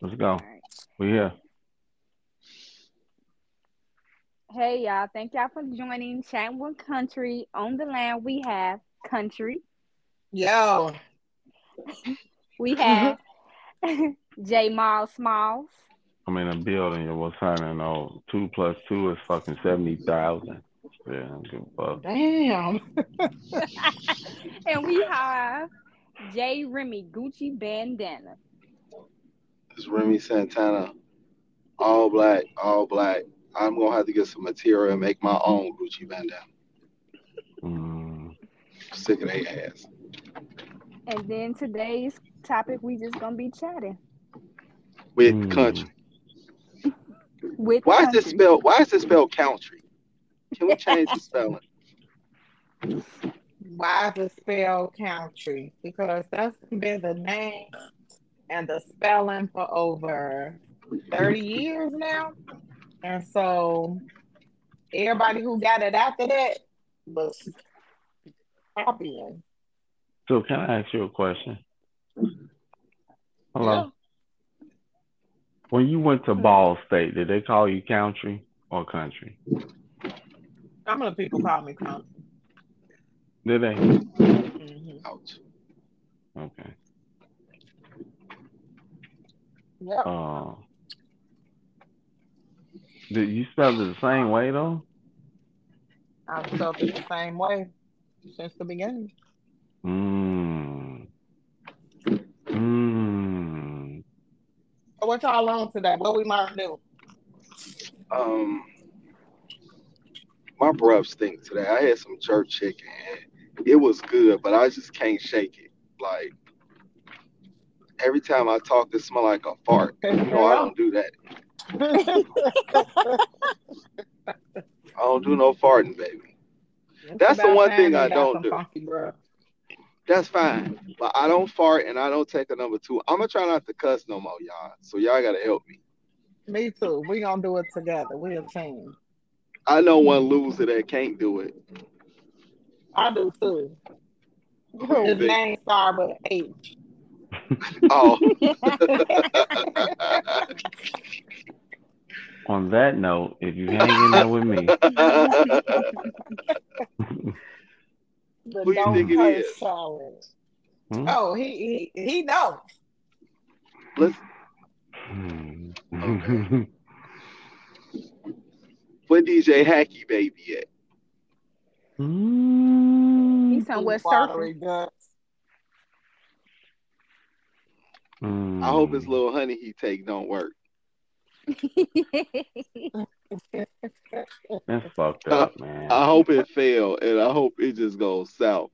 Let's go. We're here. Hey y'all, thank y'all for joining Chatwood Country. On the land we have country. Yo. We have J Miles Smalls. I'm in a building. You was signing on two plus two is fucking seventy thousand. Yeah, I don't give a fuck. Damn. and we have J Remy Gucci Bandana. It's Remy Santana. All black, all black. I'm gonna have to get some material and make my own Gucci bandana. Mm, Sick of their ass. And then today's topic we just gonna be chatting With Mm. country. With Why is this country. spelled why is this spelled country? Can we change the spelling? Why the spell country? Because that's been the name and the spelling for over 30 years now. And so everybody who got it after that was copying. So can I ask you a question? Hello. When you went to Ball State, did they call you country or country? Some of the people call me country. Did they? Mhm. Ouch. Okay. Yep. Uh, did you spell it the same way though? I've felt it the same way since the beginning. Mmm. Mmm. So what y'all on today? What we might new? Um my breath stink today. I had some jerk chicken it was good, but I just can't shake it. Like every time I talk, it smell like a fart. You know I don't do that. I don't do no farting, baby. That's the one thing I don't do. That's fine. But I don't fart and I don't take a number two. I'm gonna try not to cuss no more, y'all. So y'all gotta help me. Me too. We gonna do it together. We a team. I know one loser that can't do it. I do too. Who? His name start with H. Oh. On that note, if you hang in there with me, The Who you don't think it curse is? challenge. Hmm? Oh, he he he knows. Let's. Okay. where DJ Hacky baby at? Hmm. He's somewhere Watery surfing. guts. Hmm. I hope his little honey he take don't work. That's fucked up, man. I hope it fail and I hope it just goes south.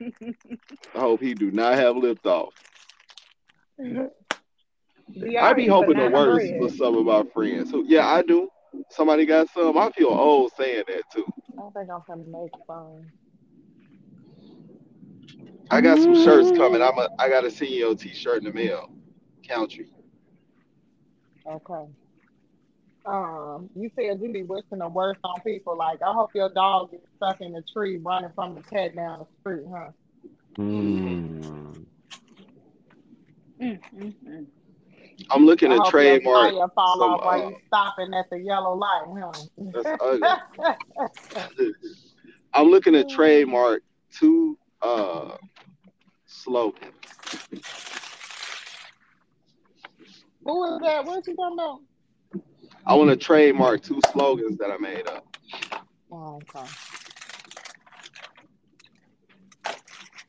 I hope he do not have liftoff. I be hoping the worst for some of my friends. So yeah, I do. Somebody got some. I feel old saying that too. I don't think I'm gonna make fun. I got some shirts coming. I'm a I got a CEO t-shirt in the mail. Country. Okay. Um, you said you be wishing the worst on people. Like, I hope your dog gets stuck in a tree running from the cat down the street, huh? Hmm. Mm, mm, mm. I'm looking I to hope trademark. your tire fall some, off while uh, you stopping at the yellow light, That's huh? I'm looking to trademark two uh slogans. Who is that? What you talking about? I want to trademark two slogans that I made up. Oh, okay.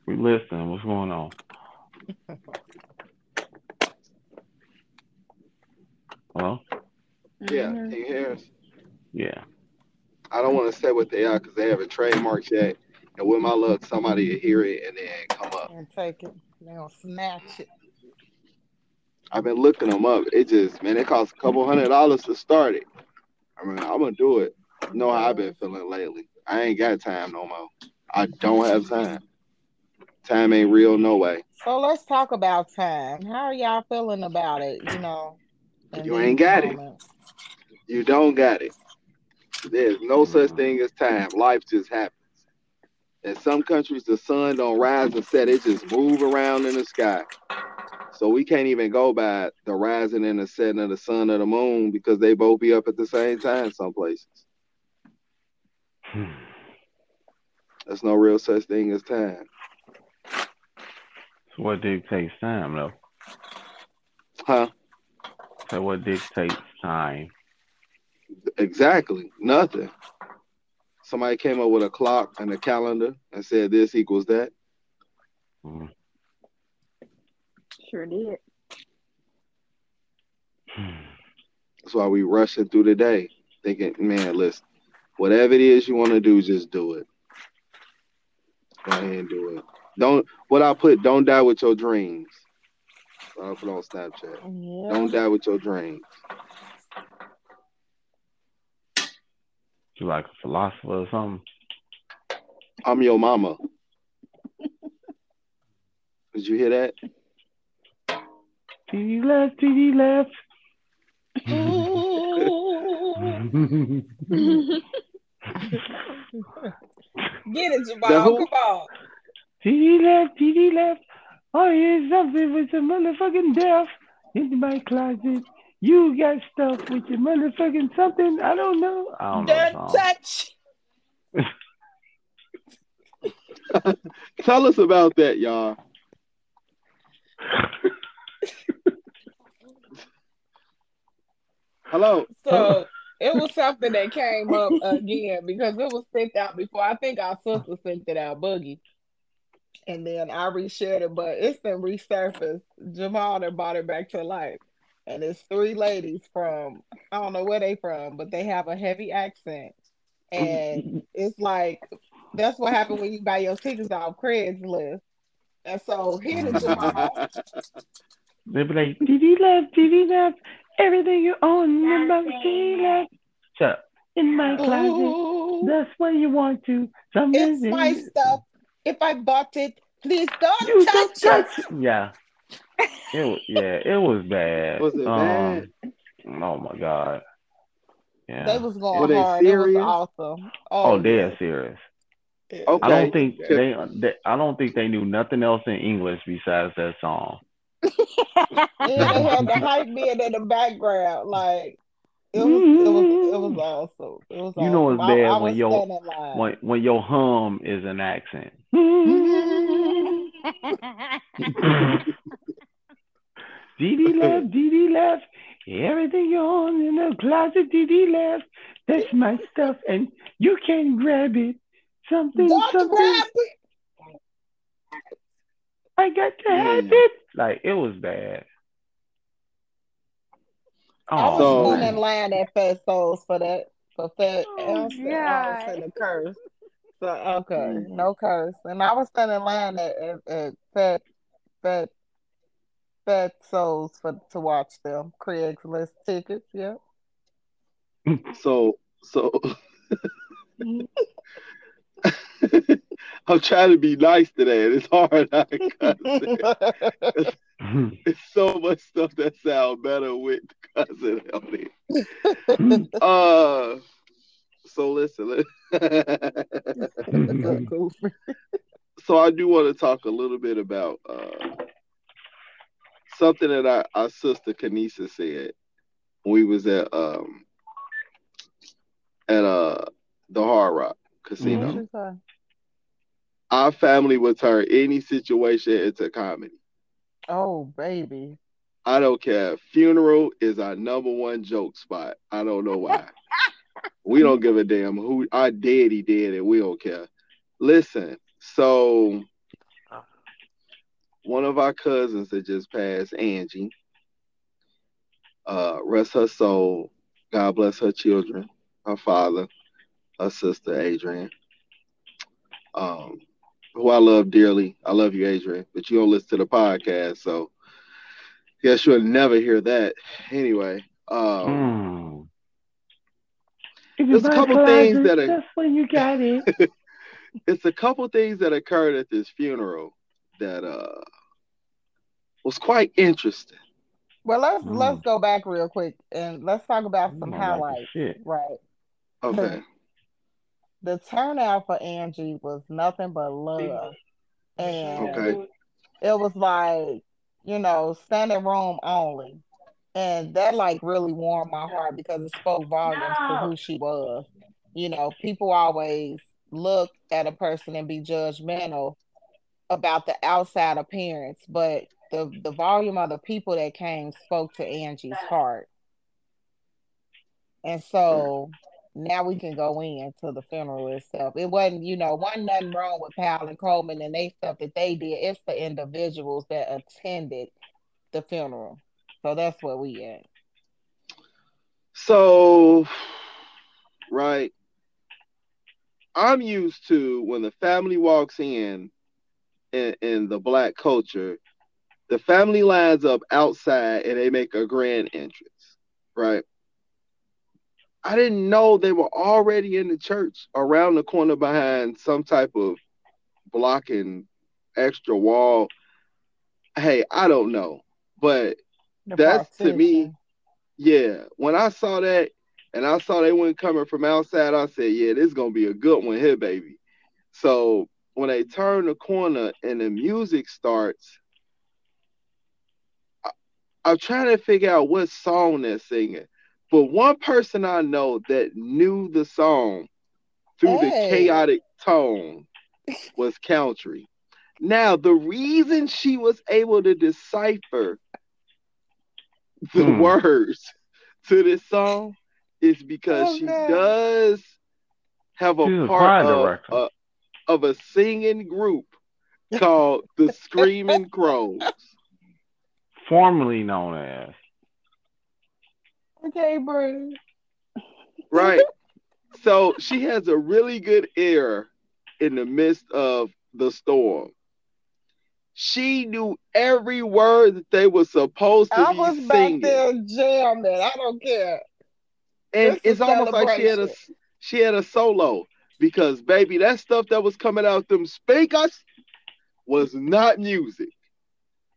We listening. What's going on? Hello? Yeah, Mhm. can you hear us? Yeah. I don't want to say what they are because they haven't trademarked yet. And with my luck, somebody will hear it and then come up. And take it. They gonna snatch it. I've been looking them up. It just, man, it costs a couple hundred dollars to start it. I mean, I'm gonna do it. You know how I've been feeling lately. I ain't got time no more. I don't have time. Time ain't real, no way. So let's talk about time. How are y'all feeling about it? You know, You ain't got it. You don't got it. There's no such thing as time. Life just happens. In some countries, the sun don't rise and set; it just move around in the sky. So we can't even go by the rising and the setting of the sun or the moon because they both be up at the same time. Some places. There's no real such thing as time. So what dictates time, though? Huh? So what dictates time? Exactly. Nothing. Somebody came up with a clock and a calendar and said this equals that. Mm. Sure did. That's why we rushing through the day, thinking, man, listen, whatever it is you want to do, just do it. Go ahead and do it. Don't what I put, don't die with your dreams. I put on Snapchat. Yeah. Don't die with your dreams. You like a philosopher or something? I'm your mama. Did you hear that? TD left, TD left. Get it, The Jamal. who? Come on. TD left, TD left. Oh, here's something with some motherfucking death in my closet. You got stuff with your motherfucking something. I don't know. I don't know. Don't song. touch. Tell us about that, y'all. Hello. So it was something that came up again because it was sent out before. I think our sister sent it out, Boogie. And then I reshared it, but it's been resurfaced. Jamal done brought it back to life. And it's three ladies from I don't know where they from, but they have a heavy accent. And it's like that's what happened when you buy your tickets off Craigslist. And so here the Jamal. They'd be like, TD left, TD left. Everything you own in my left. Shut up. In my closet. Ooh, That's what you want to. Something it's my stuff. If I bought it, please don't You touch don't it. touch. Yeah. It was, yeah, it was bad. Was it um, Oh my god. Yeah. They was going Were they hard. serious? It was awesome. oh, they're serious. Okay. I don't think they, they. I don't think they knew nothing else in English besides that song. Yeah, they had the hype man in the background. Like it was, it was, it was mm-hmm. awesome. It was. You know it's bad I, I when your- standing in line. When when your hum is an accent. DD left, DD left. Everything you own in the closet, DD left. That's my stuff, and you can grab it. Something, Don't something. grab it. I got to have it. Like it was bad. I was Oh, So- standing in line at Fat Souls for that. For Fat. Oh, I was, I was God. curse. So okay, Mm. no curse. And I was standing in line at, at, at Fat Fat Fat Souls for to watch them. Craigslist tickets. Yeah. So so I'm trying to be nice today, and it's hard. I cuss. It's so much stuff that sound better with cousin on it. Uh, so listen. So so I do want to talk a little bit about uh, something that our, our sister Kanisa said when we was at um at uh the Hard Rock Casino. What you say? Our family would turn any situation into comedy. Oh, baby. I don't care. Funeral is our number one joke spot. I don't know why. we don't give a damn who our daddy did and we don't care. Listen, so one of our cousins that just passed, Angie, uh, rest her soul. God bless her children, her father, her sister, Adrian. Um, who I love dearly. I love you, Adrian, but you don't listen to the podcast, so guess you'll never hear that. Anyway, um, Mm. There's a couple things that are- That's when you got it. it's a couple things that occurred at this funeral that uh was quite interesting. Well, let's Mm. let's go back real quick and let's talk about some You like highlights. Right. Okay. The turnout for Angie was nothing but love. And Okay. it was like, you know, standing room only. And that like really warmed my heart because it spoke volumes to who she was. You know, people always look at a person and be judgmental about the outside appearance, but the the volume of the people that came spoke to Angie's heart. And so now we can go into the funeral itself. It wasn't, you know, wasn't nothing wrong with Powell and Coleman and they stuff that they did. It's the individuals that attended the funeral. So that's where we at. So, right. I'm used to when the family walks in, in in the black culture, the family lines up outside and they make a grand entrance, right? I didn't know they were already in the church around the corner behind some type of blocking extra wall. Hey, I don't know. But The That's to me- yeah, when I saw that and I saw they weren't coming from outside, I said, yeah, this is gonna be a good one here, baby. So when they turn the corner and the music starts, I, I'm trying to figure out what song they're singing. But one person I know that knew the song through the chaotic tone was Country. Now, the reason she was able to decipher the Hmm. words to this song is because Oh, she no. does have a She's part choir of, director. uh, of a singing group called the Screaming Crows. Formerly known as. Okay, bro. Right. So she has a really good ear in the midst of the storm. She knew every word that they were supposed to I be was back there jamming. I don't care. and It's it's almost like she had a she had a solo because baby that stuff that was coming out them speakers was not music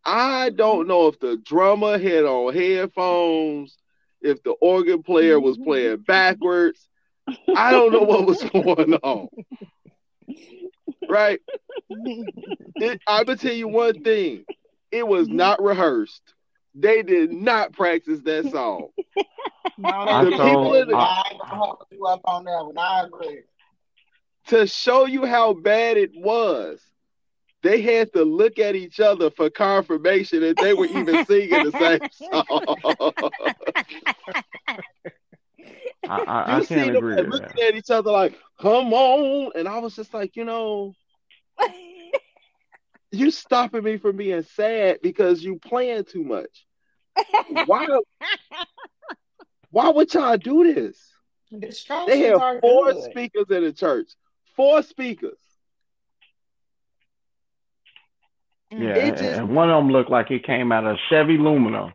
i don't mm-hmm. know if the drummer had on headphones if the organ player was mm-hmm. playing backwards i don't know what was going on right it, i'm gonna tell you one thing it was mm-hmm. not rehearsed they did not practice that song No, I they told- didn't. I- I ain't gonna hold you up on that one. I agree. to show you how bad it was, they had to look at each other for confirmation that they were even singing the same song. I, I, I you see can't them agree like, looking that. at each other like, "Come on!" And I was just like, you know, you stopping me from being sad because you playing too much. Why? Why would y'all do this? The They Strongsters have four good. speakers in the church. Four speakers. Yeah, It and, just- and one of them looked like it came out of Chevy Lumina.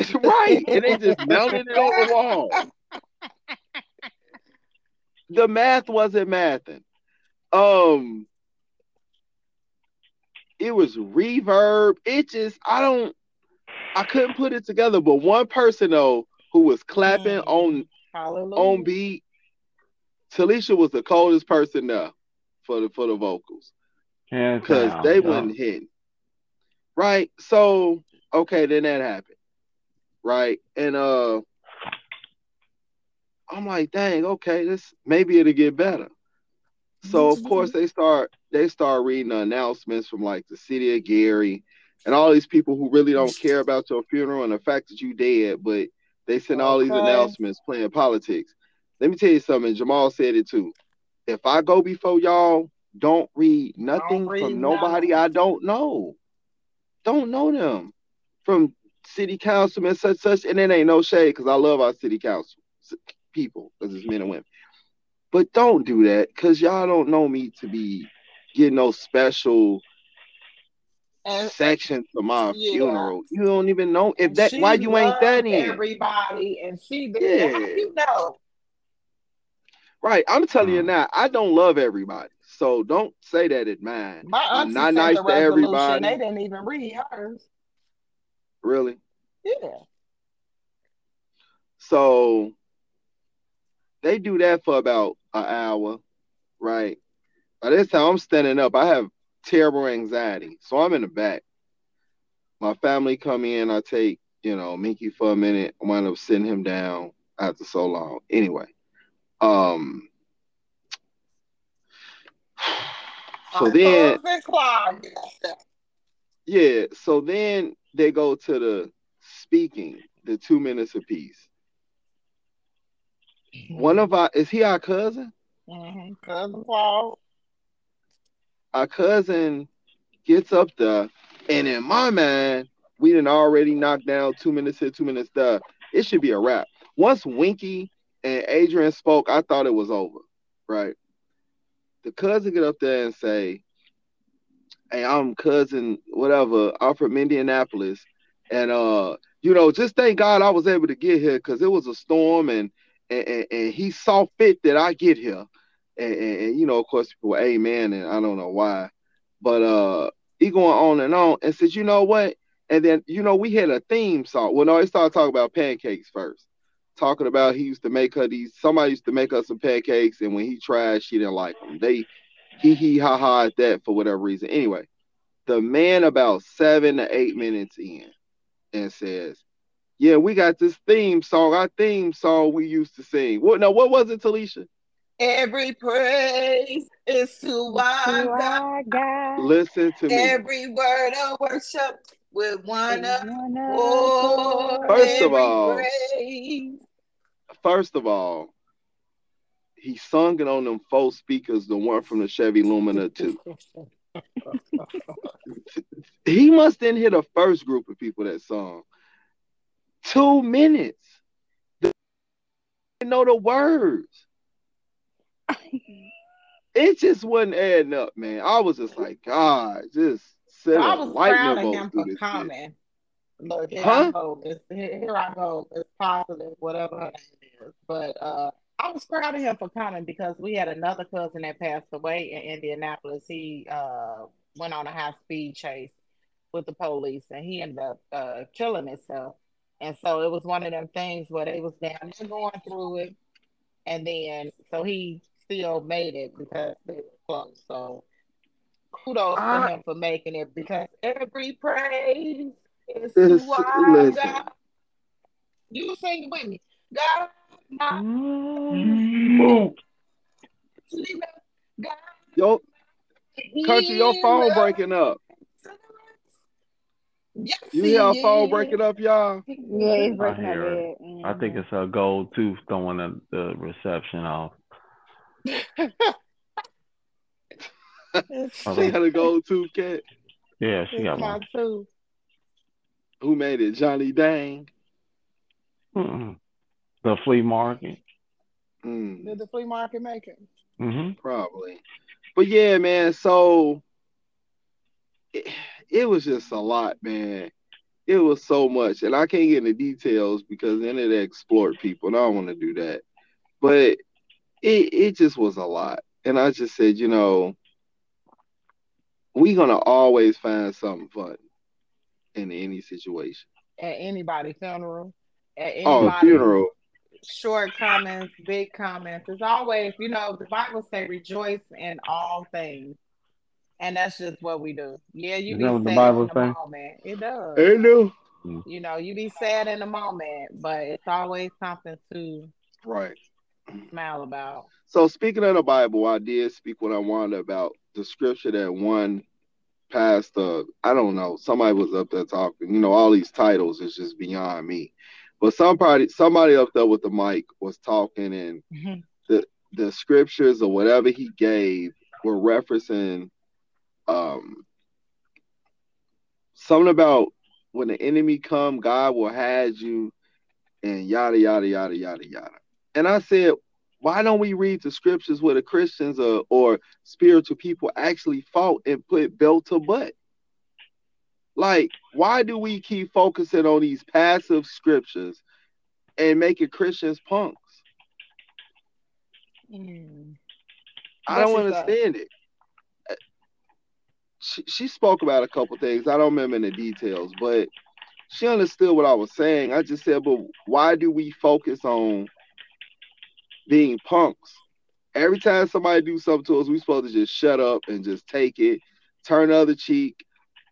right. And they just mounted it on the wall. The math wasn't mathing. Um it was reverb. It just I don't I couldn't put it together. But one person though who was clapping Mhm. on Hallelujah. on beat, Talesha was the coldest person there for the for the vocals. Hands because they yeah. wasn't hitting. Right. So okay, then that happened. Right. And uh I'm like, dang, okay, this maybe it'll get better. So of course they start they start reading the announcements from like the city of Gary and all these people who really don't care about your funeral and the fact that you dead, but they send all these announcements playing politics. Let me tell you something, Jamal said it too. If I go before y'all, don't read nothing read from nobody nothing. I don't know. Don't know them. From city councilmen such such, and it ain't no shade because I love our city council people because it's men and women. But don't do that because y'all don't know me to be getting no special And section for my Yeah. funeral. You don't even know if that she why you ain't that loved in. Everybody, and she did. Yeah. You know? Right. I'm telling you Mm. now, I don't love everybody. So don't say that in mine. My I'm not nice the to everybody. They didn't even read hers. Really. Yeah. So they do that for about an hour, right? By this time, I'm standing up. I have terrible anxiety, so I'm in the back. My family come in. I take you know Minky for a minute. I wind up sitting him down after so long. Anyway, um, so then yeah, so then they go to the speaking, the two minutes apiece. Mm-hmm. One of our is he our cousin? Mm-hmm. Cousin Paul. Our cousin gets up there, and in my mind, we didn't already knock down two minutes here, two minutes there. It should be a wrap. Once Winky and Adrian spoke, I thought it was over. Right. The cousin get up there and say, Hey, I'm cousin, whatever, I'm from Indianapolis. And uh, you know, just thank God I was able to get here because it was a storm and and, and, he saw fit that I get here. And, and, and, you know, of course, people, amen, and I don't know why, but uh, he going on and on, and says, you know what? And then, you know, we had a theme song. Well, no, he started talking about pancakes first, talking about he used to make her these. Somebody used to make her some pancakes, and when he tried, she didn't like them. They he he ha ha at that for whatever reason. Anyway, the man about seven to eight minutes in, and says, yeah, we got this theme song, our theme song we used to sing. What now? What was it, Talesha? Every praise is to our God. Listen to me. Every word of worship with one accord. First of all, praise. First of all, he sung it on them four speakers, the one from the Chevy Lumina too. he must then hit a first group of people that song two minutes. They know the words. it just wasn't adding up, man. I was just like, God, just set so I was proud of him for coming. Look, here huh? I go. It's, here I go. It's positive, whatever is. But uh, I was proud of him for coming because we had another cousin that passed away in Indianapolis. He uh, went on a high speed chase with the police and he ended up uh, killing himself. And so it was one of them things where they was down there going through it. And then so he still made it because they were close. So kudos uh, for him for making it because every praise is to our God. You sing with me. God, my mm. Yo, country, your phone breaking up. Yes, you hear our phone breaking up, y'all? Yeah, it's breaking I up. Mm-hmm. I think it's a gold tooth throwing the, the reception off. she had a gold tooth cat. Yeah, she got one. Too. Who made it? Johnny Dang. Mm-mm. The flea market. Mm. Did the flea market make it? Mm-hmm. Probably. But yeah, man. So. It, it was just a lot, man. It was so much, and I can't get into details because then it explored people, and I don't want to do that. But it it just was a lot, and I just said, you know, we're gonna always find something fun in any situation. At anybody's funeral, at oh, funeral. Short comments, big comments. It's always, you know, the Bible say rejoice in all things. And that's just what we do. Yeah, you know be sad the Bible in the saying? moment. It does. It do. Mm. You know, you be sad in the moment, but it's always something to right smile about. So speaking of the Bible, I did speak what I wanted about the scripture that one pastor, I don't know, somebody was up there talking. You know, all these titles is just beyond me. But somebody somebody up there with the mic was talking and mm-hmm. the the scriptures or whatever he gave were referencing um, something about when the enemy come, God will hide you, and yada yada yada yada yada. And I said, why don't we read the scriptures where the Christians or, or spiritual people actually fought and put belt to butt? Like, why do we keep focusing on these passive scriptures and making Christians punks? Mm. I don't understand that? it she, she spoke about a couple things. I don't remember the details, but she understood what I was saying. I just said, but why do we focus on being punks. Every time somebody do something to us, we supposed to just shut up and just take it, turn the other cheek.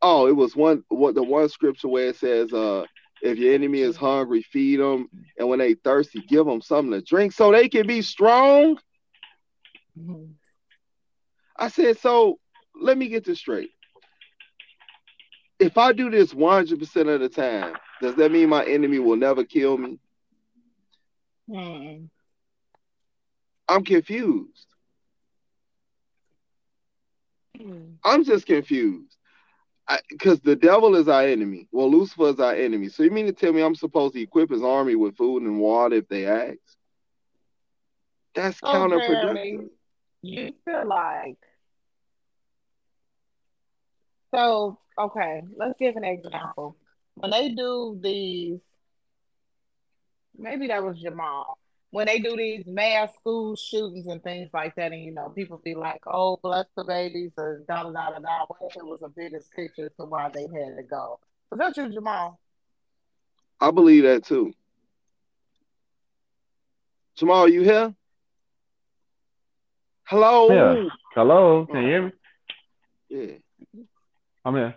Oh, it was one what the one scripture where it says, uh, if your enemy is hungry, feed them, and when they thirsty, give them something to drink so they can be strong. Mhm. I said, so let me get this straight. If I do this 100% of the time, does that mean my enemy will never kill me? Hmm. I'm confused. Hmm. I'm just confused. Because the devil is our enemy. Well, Lucifer is our enemy. So you mean to tell me I'm supposed to equip his army with food and water if they ask? That's oh, So, counterproductive. Jeremy, you feel like so okay, let's give an example. When they do these, maybe that was Jamal. When they do these mass school shootings and things like that, and you know, people be like, "Oh, bless the babies," or da da da da da. What if it was a bigger picture to why they had to go? Was that you, Jamal? I believe that too. Jamal, you here? Hello? Yeah. Hello, can you hear me? Yeah. I'm here.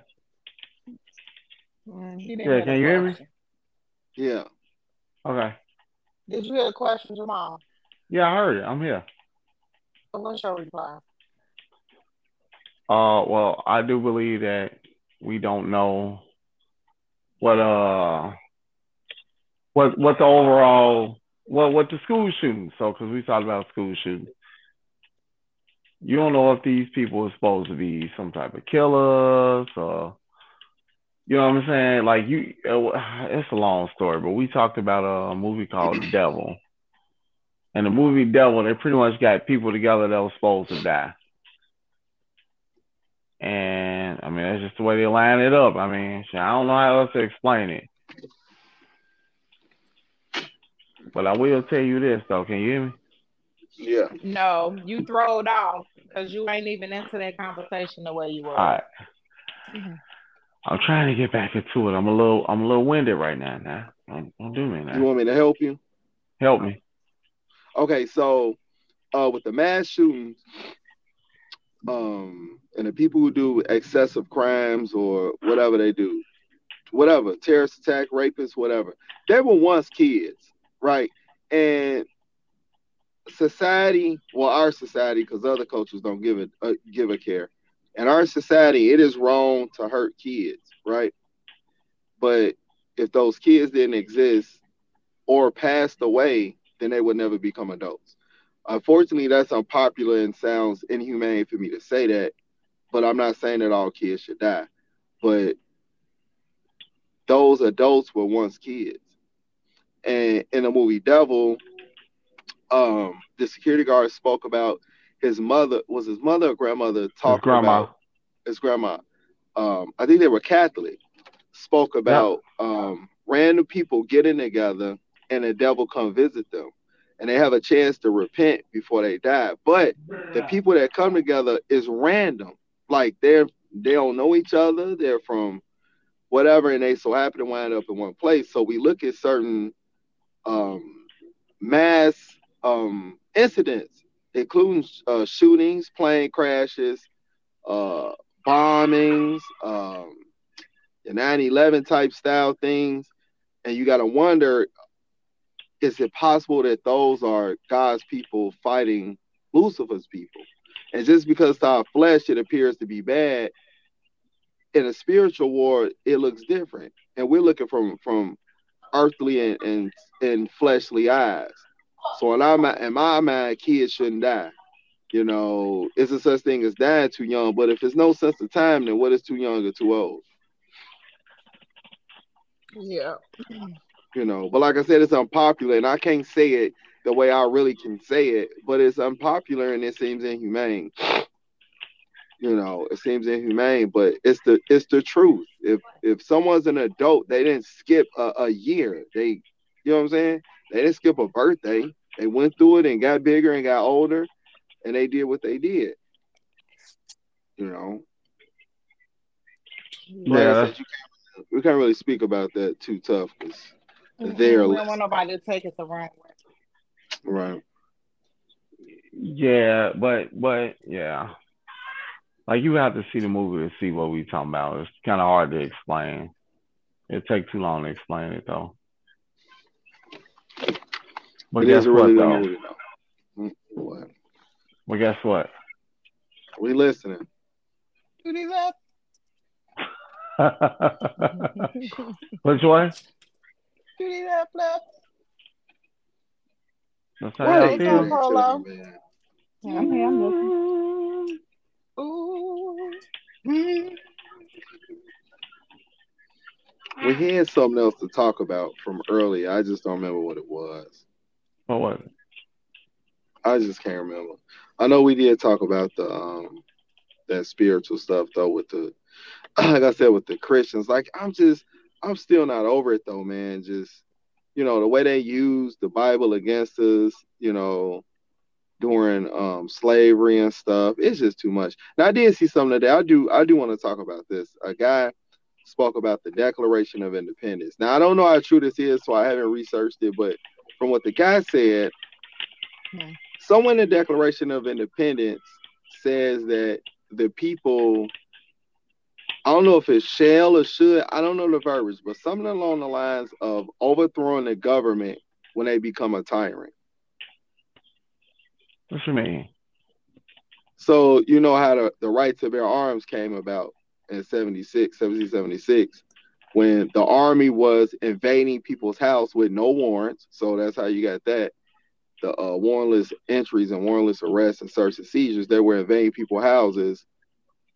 Mm, he didn't Yeah, hear can the you hear me? question. Yeah. Okay. Did you hear the question, Jamal? Yeah, I heard it. I'm here. What's your reply? Uh, well, I do believe that we don't know what uh what what the overall what what the school shooting. So, because we talked about school shooting, you don't know if these people are supposed to be some type of killers or you know what I'm saying. Like you, uh, it's a long story, but we talked about a movie called Devil. And the movie Devil, they pretty much got people together that were supposed to die. And I mean, that's just the way they line it up. I mean, I don't know how else to explain it. But I will tell you this though. Can you hear me? Yeah. No, you throw it off because you ain't even into that conversation the way you were. All right. Mhm. I'm trying to get back into it. I'm a little, I'm a little winded right now. Now, don't, don't do me that. You want me to help you? Help me. Okay, so uh with the mass shootings, um, and the people who do excessive crimes or whatever they do, whatever, terrorist attack, rapists, whatever, they were once kids, right? And society, well, our society, because other cultures don't give it uh, give a care. In our society, it is wrong to hurt kids, right? But if those kids didn't exist or passed away, then they would never become adults. Unfortunately, that's unpopular and sounds inhumane for me to say that, but I'm not saying that all kids should die. But those adults were once kids. And in the movie Devil, um, the security guard spoke about his mother was his mother or grandmother His grandma. about his grandma. Um, I think they were Catholic. Spoke about um, random people getting together and the devil come visit them, and they have a chance to repent before they die. But the people that come together is random. Like they're they don't know each other. They're from whatever, and they so happen to wind up in one place. So we look at certain um, mass um, incidents, including uh, shootings, plane crashes, uh, bombings, um, the 9/11 type style things, and you got to wonder: Is it possible that those are God's people fighting Lucifer's people? And just because to our flesh it appears to be bad, in a spiritual war it looks different, and we're looking from from earthly and and, and fleshly eyes. So in mi- in my mind, kids shouldn't die. You know, it's a such thing as dying too young. But if there's no sense of time, then what is too young or too old? Yeah. You know, but like I said, it's unpopular, and I can't say it the way I really can say it. But it's unpopular, and it seems inhumane. You know, it seems inhumane, but it's the it's the truth. If if someone's an adult, they didn't skip a, a year. They, you know what I'm saying? They didn't skip a birthday. They went through it and got bigger and got older, and they did what they did. You know, Like I Yeah, said, you can't, we can't really speak about that too tough because Mhm. they're We don't want nobody to take it the wrong way. right. Yeah, but but yeah, like you have to see the movie to see what we talking about. It's kind of hard to explain. It take too long to explain it though. But It guess is a what really good though? movie though. Mm, What? But guess what? We listening. Do these up? Which one? Do these up, flip? That's how Why y'all they it's feel? Polo. Yeah, I'm here. I'm listening. Ooh. Mm. We had something else to talk about from earlier. I just don't remember what it was. What was it? I just can't remember. I know we did talk about the um that spiritual stuff though with the like I said with the Christians. Like I'm just I'm still not over it though, man. Just you know, the way they use the Bible against us, you know, during um slavery and stuff, it's just too much. Now I did see something today. I do I do want to talk about this. A guy spoke about the Declaration of Independence. Now I don't know how true this is, so I haven't researched it, but from what the guy said, Hmm. somewhere in the Declaration of Independence says that the people I don't know if it's shall or should, I don't know the verbiage, but something along the lines of overthrowing the government when they become a tyrant. What you mean? So you know how the, the right to bear arms came about in 76, 1776, when the army was invading people's house with no warrants. So that's how you got that. The uh, warrantless entries and warrantless arrests and search and seizures, they were invading people's houses,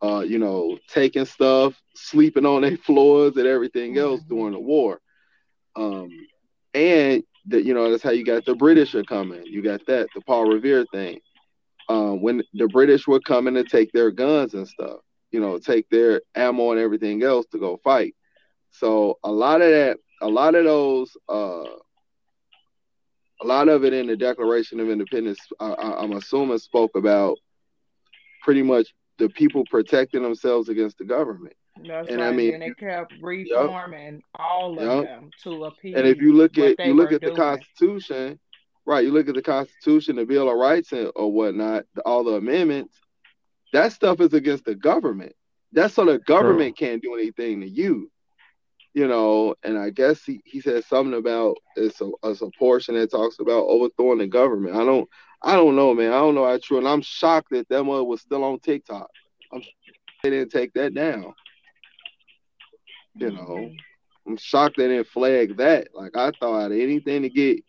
uh, you know, taking stuff, sleeping on their floors and everything else Mhm. during the war. Um, and that you know, that's how you got the British are coming. You got that, the Paul Revere thing. Um, when the British were coming to take their guns and stuff, you know, take their ammo and everything else to go fight. So a lot of that, a lot of those, uh, a lot of it in the Declaration of Independence, I, I, I'm assuming spoke about pretty much the people protecting themselves against the government. That's And I mean- and they kept reforming all of Yup. them to appease. And if you look at you look were at the. Constitution, right? You look at the Constitution, the Bill of Rights, and or whatnot, the- all the amendments. That stuff is against the government. That's so the government can't do anything to you, you know. And I guess he, he said something about it's a, it's a portion that talks about overthrowing the government. I don't I don't know, man. I don't know how true, and I'm shocked that that one was still on TikTok. I'm they didn't take that down. You know. I'm shocked they didn't flag that. Like I thought anything to get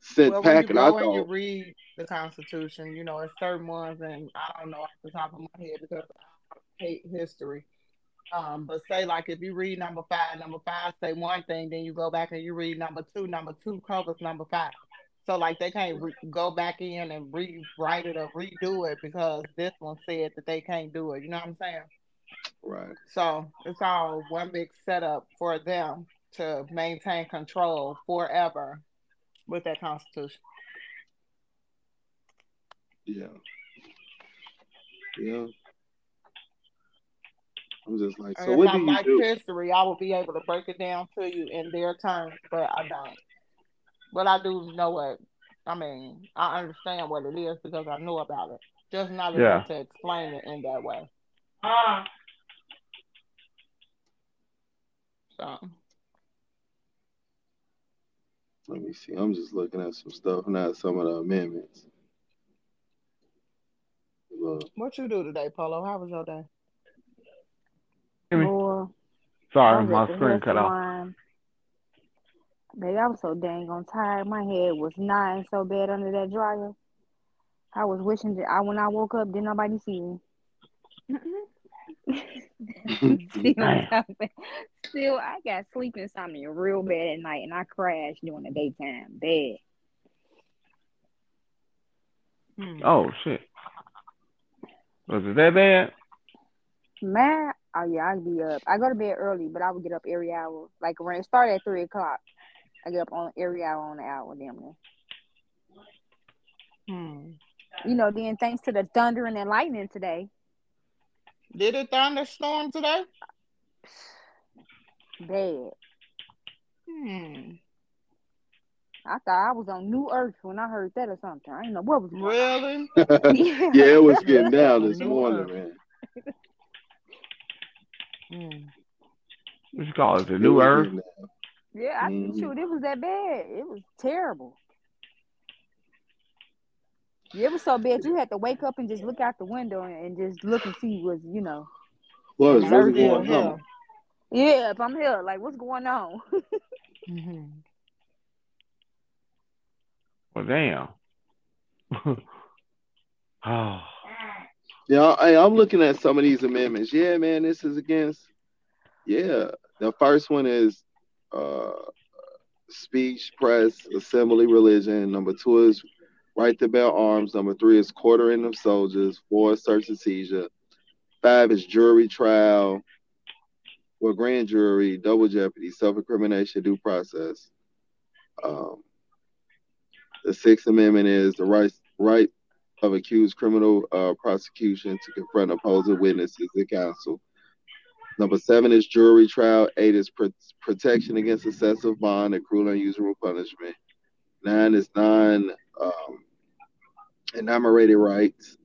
sent well, packing, I and you read the Constitution, you know, it's certain ones, and I don't know off the top of my head because I hate history. Um, but say like if you read number five, number five say one thing, then you go back and you read number two, number two covers number five. So like they can't re- go back in and rewrite it or redo it because this one said that they can't do it. You know what I'm saying? right. So it's all one big setup for them to maintain control forever with that constitution. Yeah. Yeah. I'm just like, so if what do you like do? history, I will be able to break it down to you in their terms, but I don't. But I do know what I mean. I understand what it is because I know about it. Just not Yeah. enough to explain it in that way. Uh-huh. So Let me see. I'm just looking at some stuff, not some of the amendments. Look. what you do today, Polo? How was your day? Hear me? Boy, Sorry, my screen cut off. Baby, I was so dang on tired. My head was nodding so bad under that dryer. I was wishing that I when I woke up, didn't nobody see me. Still, still, I got sleep insomnia real bad at night, and I crash during the daytime. Bad. Hmm. Oh shit. Was it that bad? Man, oh yeah, I'd be up. I go to bed early, but I would get up every hour. Like when it started at three o'clock. I get up on every hour on the hour, damn near. Hmm. You know, then thanks to the thunder and the lightning today, Did it thunderstorm today? bad. Hmm. I thought I was on New Earth when I heard that or something. I didn't know what was going on. Really? Yeah. yeah, it was getting down this New morning, Earth. man. Mm. What you call it? The It New was Earth? Yeah, I Mhm. shoot, it was that bad. It was terrible. It was so bad you had to wake up and just look out the window and, and just look and see what's you know. What was I'm really still going on? Yeah, if I'm here, like what's going on? mm-hmm. Well, damn. oh, Yeah, I, I'm looking at some of these amendments. Yeah, man, this is against. Yeah, the first one is uh, speech, press, assembly, religion. Number two is right to bear arms. Number three is quartering of soldiers. Four is search and seizure. Five is jury trial. Well, grand jury, double jeopardy, self-incrimination, due process. Um, the Sixth Amendment is the right right of accused criminal uh, prosecution to confront opposing witnesses and counsel. Number seven is jury trial. Eight is pro- protection against excessive bond and cruel and unusual punishment. Nine is non um, enumerated rights.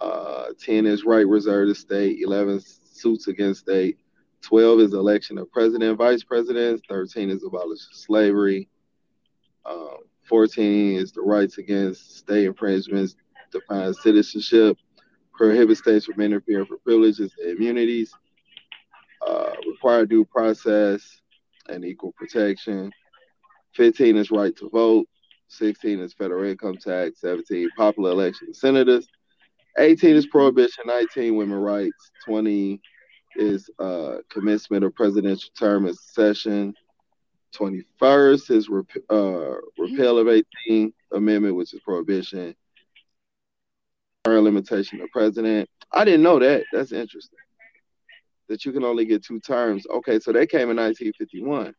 Uh, Ten is right reserved to state. Eleven suits against state. Twelve is election of president and vice presidents. Thirteen is abolish slavery. Um, 14 is the rights against state infringements, defines citizenship, prohibits states from interfering for privileges and immunities, uh, require due process and equal protection. 15 is right to vote. 16 is federal income tax. 17 popular election senators. 18 is prohibition. 19 women rights. 20 is uh, commencement of presidential term and session. 21st is rep- uh, repeal of 18th Amendment, which is prohibition. Term limitation of president. I didn't know that. That's interesting. That you can only get two terms. Okay, so that came in 1951.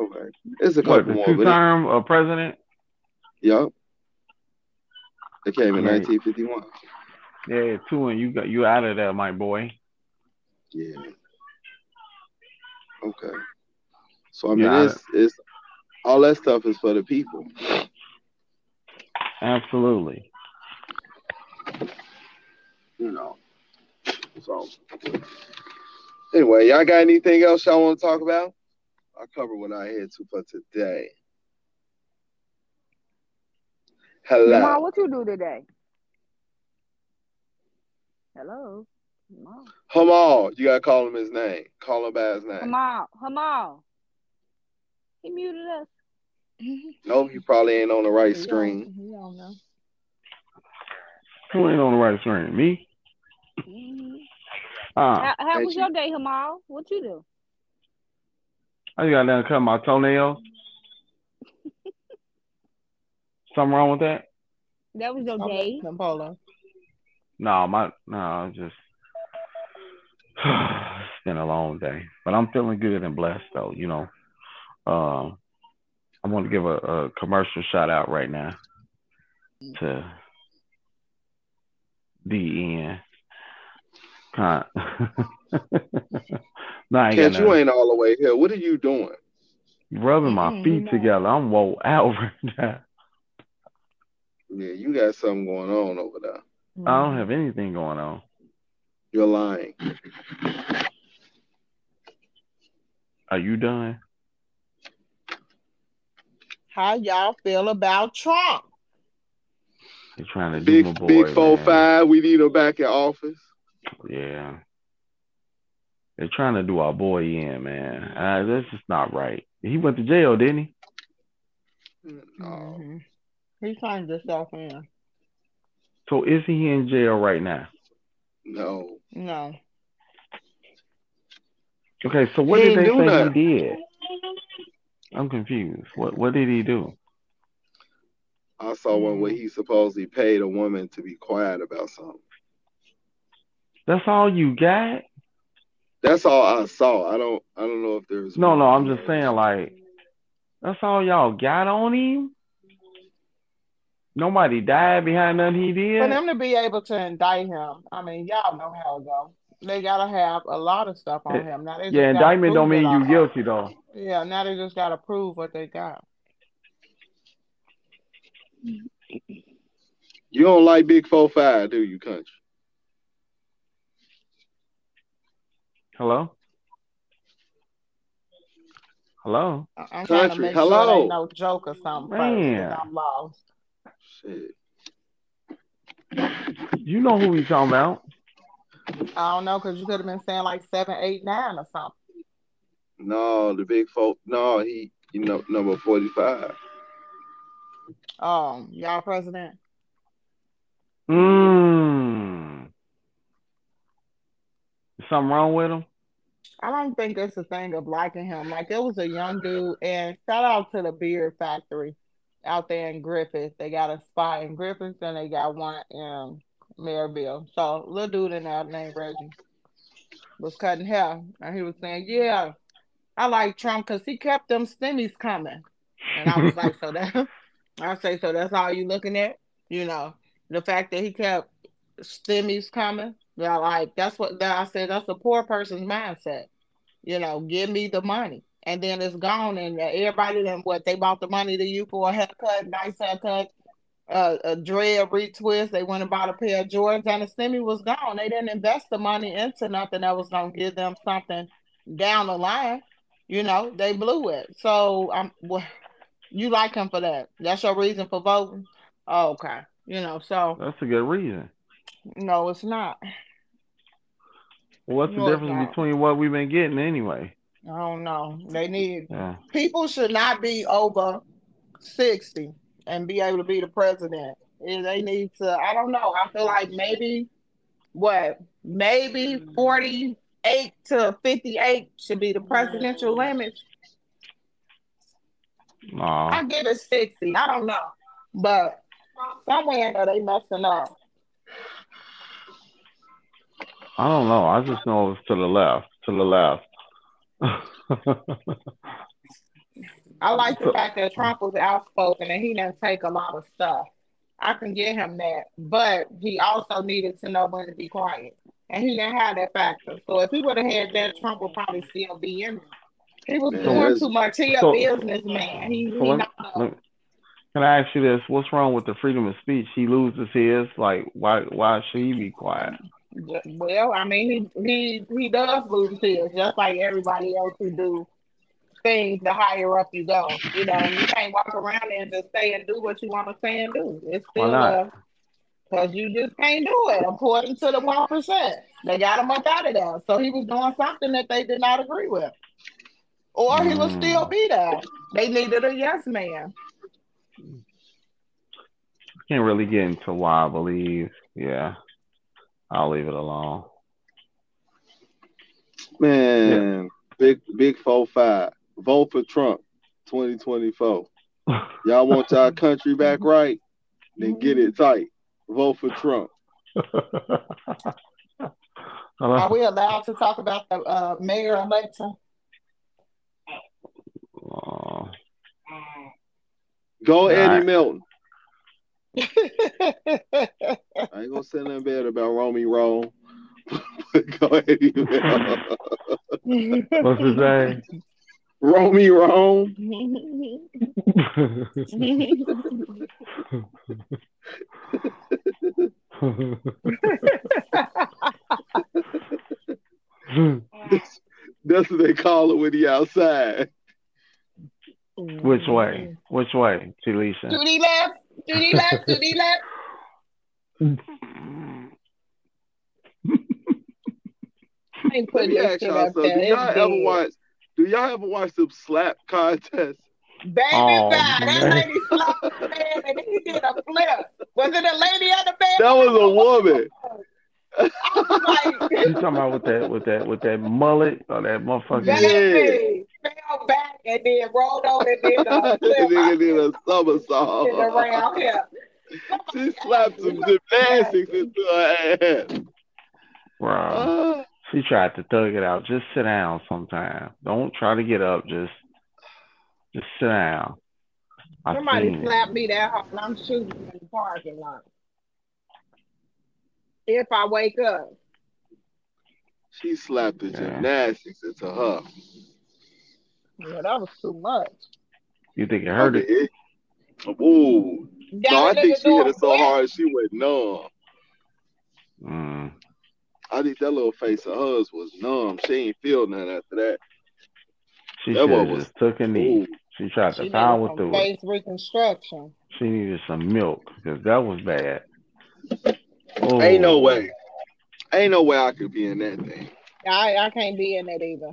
Okay, it's a what, couple the more, two but it, term of president? yep, it came in 1951. Yeah, two, and you got you out of there, my boy. Yeah. Okay. So I mean, Yeah, it's it's all that stuff is for the people. Absolutely. you know. So anyway, y'all got anything else y'all want to talk about? I covered what I had to for today. Hello. Mom, what you do today? Hello. Mom. Hamal, you gotta call him his name. Call him by his name. Hamal. Hamal. He muted us. No, he probably ain't on the right He screen. don't- he don't know. Who ain't on the right screen? Me? Mhm. Ah, How, how was you- your day, Hamal? What you do? I just gotta cut my toenails. Something wrong with that? That was your I'm day. listening, Polo. No, my no, it's just it's been a long day, but I'm feeling good and blessed though. You know, um, I want to give a, a commercial shout out right now to DN. Con- no, I ain't got Kent, you ain't all the way here. What are you doing? rubbing my feet no. together. I'm woe out right now. Yeah, you got something going on over there. I don't have anything going on. You're lying. Are you done? How y'all feel about Trump? They're trying to do Big my boy. big four man. five. We need him back in office. Yeah. They're trying to do our boy in, man. Uh, this is not right. He went to jail, didn't he? No. Mhm. He signed himself in. So is he in jail right now? No. No. Okay, so what He did they say nothing. he did? I'm confused. What what did he do? I saw one where he supposedly paid a woman to be quiet about something. That's all you got? That's all I saw. I don't I don't know if there's No, no, I'm just saying like that's all y'all got on him? Nobody died behind nothing he did. For them to be able to indict him, I mean, y'all know how it go. they gotta have a lot of stuff on eh, him. Now they Yeah, indictment don't mean you guilty though. Yeah, now they just gotta prove what they got. You don't like Big Four Five, do you, country? Hello? Hello? I- I'm trying to Country, make sure hello. ain't no joke or something first, 'cause Man. I'm lost. Shit. You know who we talking about. I don't know because you could have been saying like seven, eight, nine or something. No, the Big folk. No, he, you know, number forty-five. Um, y'all president. Mmm. Something wrong with him? I don't think it's a thing of liking him. Like it was a young dude, and shout out to the Beard Factory out there in Griffith. They got a spot in Griffith, and they got one in Maryville. So little dude in there named Reggie was cutting hair, and he was saying, "Yeah, I like Trump because he kept them stimmies coming." And I was like, "So that." I say, "So that's all you looking at?" You know, the fact that he kept stimmies coming. Yeah, like that's what that I said. That's a poor person's mindset. You know, give me the money, and then it's gone, and everybody then what they bought the money to you for a haircut, nice haircut, uh, a dread retwist. They went and bought a pair of Jordans, and the stimmy was gone. They didn't invest the money into nothing that was gonna give them something down the line. You know, they blew it. So I'm. well, you like him for that? That's your reason for voting? Oh, okay. You know, so That's a good reason. no, it's not. Well, what's the No, it's difference between what we've been getting anyway? I don't know. They need Yeah. people should not be over sixty and be able to be the president. And they need to. I don't know. I feel like maybe what maybe forty eight to fifty eight should be the presidential limit. No. I give it sixty. I don't know, but somewhere there they messing up. I don't know. I just know it's to the left. To the left. I like the fact that Trump was outspoken and he didn't take a lot of stuff. I can get him that, but he also needed to know when to be quiet, and he didn't have that factor. So if he would have had that, Trump would probably still be in. there. He was Man, doing too much. He a businessman. He, So he let- not let- Can I ask you this? What's wrong with the freedom of speech? He loses his. Like, why? Why should he be quiet? Well, I mean, he he he does lose his, just like everybody else who do things. The higher up you go, you know, you can't walk around and just say and do what you want to say and do. It's still a Because you just can't do it according to the one percent. They got him up out of there. So he was doing something that they did not agree with. Or he would Mm. still be there. They needed a yes man. Can't really get into why I believe. Yeah, I'll leave it alone. Man, big big four five. Vote for Trump, twenty twenty four. Y'all want y'all country back right? Then get it tight. Vote for Trump. Are we allowed to talk about the uh, mayor election? Oh, Go All Eddie right. Milton. I ain't gonna say nothing bad about Romy Rome. Go Eddie Milton. what's his name? Romy Rome. That's what they call it when he outside. Which way? Which way, Talesha? Judy left. Judy left. Judy left. I ain't putting me this ask shit up something. Do y'all ever watch? Do y'all ever watch the slap contest? Baby Oh, side, that man. lady slapped the man and he did a flip. Was it a lady on the bed? That was a woman. I was You like, talking about with that with that with that mullet or that motherfucker? baby, fell back and then rolled over and did a the nigga did a somersault. around here. She slapped some gymnastics into her ass. Bro, Uh, she tried to thug it out. Just sit down sometime. Don't try to get up. Just just sit down. I Somebody seen it. slapped me that hard and I'm shooting in the parking lot. If I wake up. She slapped the Yeah. gymnastics into her. Yeah, that was too much. You think it I hurt mean, it? it. Ooh. Got No, I a think she hit it so flips. hard she went numb. Mm. I think that little face of hers was numb. She ain't feel nothing after that. She That one was- just took a knee. Ooh. She tried She to power needed through some it. face reconstruction. She needed some milk because that was bad. Oh. Ain't no oh. way. Ain't no way I could be in that thing. I I can't be in that either.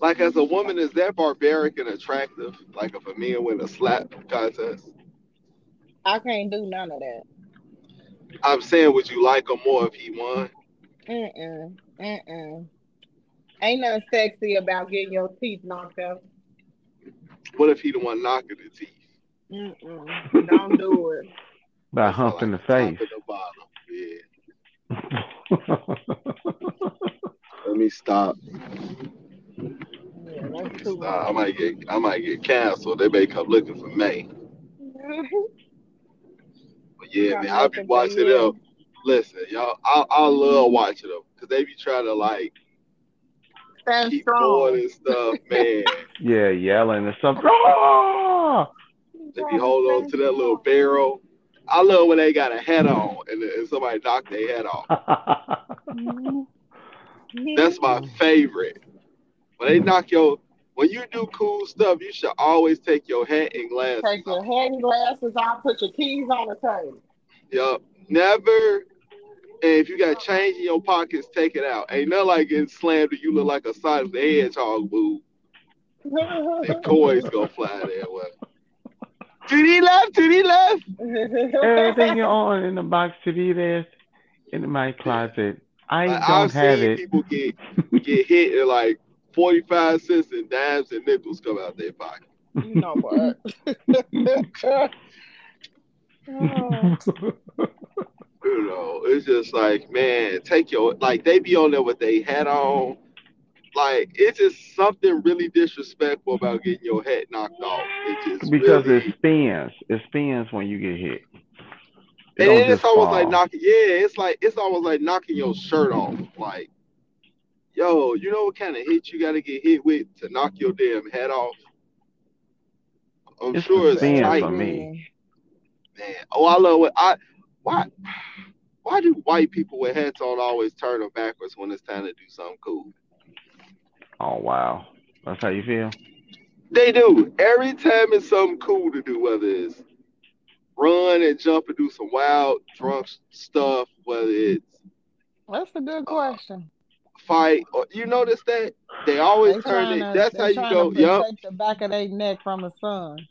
Like as a woman, is that barbaric and attractive? Like if a man win a slap contest? I can't do none of that. I'm saying, would you like him more if he won? Mm-mm. Mm-mm. Ain't nothing sexy about getting your teeth knocked out. What if he the one knocking the teeth? Mm-mm. Don't do it. By That's humping the like face. the. Yeah. Let me stop. Yeah, that's too Nah, I might get I might get canceled. They may come looking for me. But yeah, man, I'll be watching you. them. Listen, y'all, I I love watching them because they be trying to like Stand keep strong. going and stuff, man. yeah, yelling and stuff. Ah! They be holding on to that little barrel. I love when they got a hat on and, and somebody knock their head off. That's my favorite. When they knock your, when you do cool stuff, you should always take your hat and glasses. Take your head and glasses off, put your keys on the table. Yup. Never. And if you got change in your pockets, take it out. Ain't nothing like getting slammed and you look like a Sonic the Hedgehog boo. And coins go fly that Well, to the left, to the left. Everything you own in the box to be there in my closet. I Like, don't I've have seen it. people get get hit and like 45 cents and dimes and nickels come out their pocket. you know what? Oh, You know, it's just like, man, take your like they be on there with their hat on. Like it's just something really disrespectful about getting your head knocked off. It just because really, it spins. It spins when you get hit. It and it's almost fall. like knocking. Yeah, it's like it's almost like knocking your shirt off. Like, yo, you know what kind of hit you got to get hit with to knock your damn head off? I'm It's sure it's tight, for man. me. Oh, I love what I why why do white people with hats on always turn them backwards when it's time to do something cool? Oh wow, that's how you feel. They do. Every time it's something cool to do, whether it's run and jump and do some wild drunk stuff, whether it's That's a good uh, question. fight or you notice that they always They turn it. to, That's how you trying go. to Yup. the back of their neck from the sun.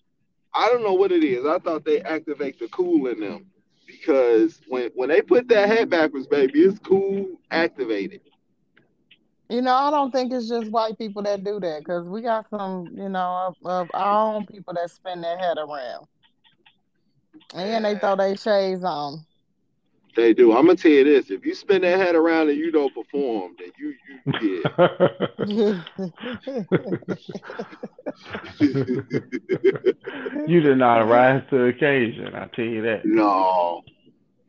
I don't know what it is. I thought they activate the cool in them because when when they put that head backwards, baby, it's cool activated. You know, I don't think it's just white people that do that because we got some, you know, of, of our own people that spin their head around. And they throw their shades on. They do. I'm gonna tell you this: if you spin that head around and you don't perform, then you you yeah. you did not rise to the occasion. I tell you that. no,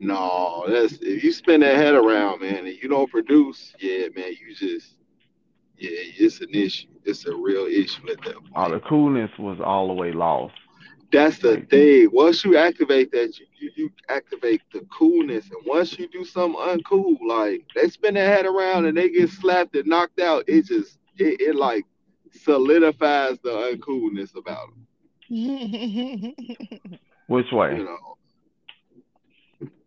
no. That's if you spin that head around, man, and you don't produce, yeah, man, you just yeah, it's an issue. It's a real issue at that point. All the coolness was all the way lost. That's the thing. Once you activate that, you, you, you activate the coolness. And once you do something uncool, like they spin their head around and they get slapped and knocked out, it just it, it like solidifies the uncoolness about them. Which way? You way? know.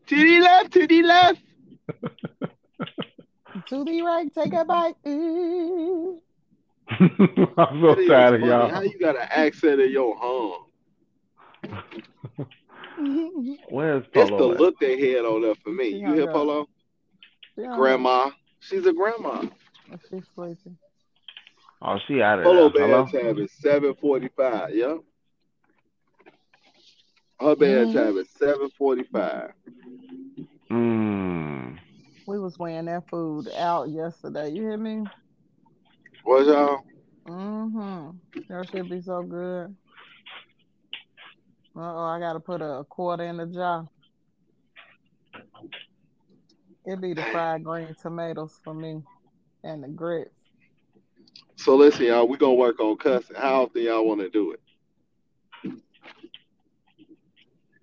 To the left, to the left. to the right, take a bite. Ooh. I'm so That is tired of funny. How y'all. you got an accent in your hum? Where's It's the at? look they had on there for me. She You hung hear up. Polo? Yeah, Grandma. She's a grandma. She's sleeping. Oh, she out of Polo there. Hello. bad time is seven forty five. Yeah. Her bad Mhm. time is seven forty five. Mm. We was weighing that food out yesterday. You hear me? What y'all? Mm-hmm. That should be so good. Uh-oh, I gotta put a quarter in the jar. It'd be the fried green tomatoes for me. and the grits. So listen, y'all, we're gonna work on cussing. How often y'all want to do it?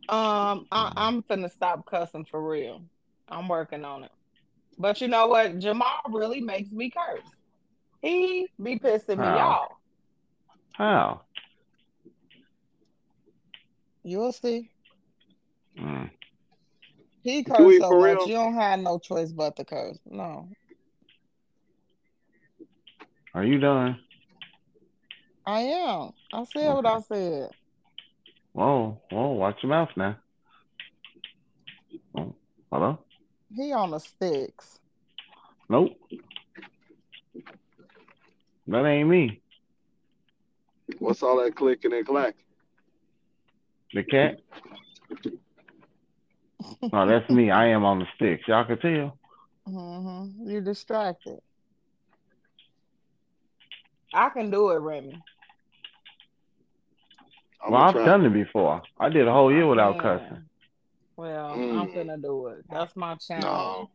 Um, I, I'm finna stop cussing for real. I'm working on it. But you know what? Jamal really makes me curse. He be pissing me How? off. How? You'll see. Mm. He Do curse so much, real? you don't have no choice but to curse. No, Are you done? I am. I said what I said. Whoa, whoa, watch your mouth now. Oh, hello? He on the sticks. Nope. That ain't me. What's all that clicking and clack? The cat? No, that's me. I am on the sticks. Y'all can tell. Mm-hmm. You're distracted. I can do it, Remy. I'm well, I've try. done it before. I did a whole year without Yeah. cussing. Well, I'm gonna do it. That's my challenge. No,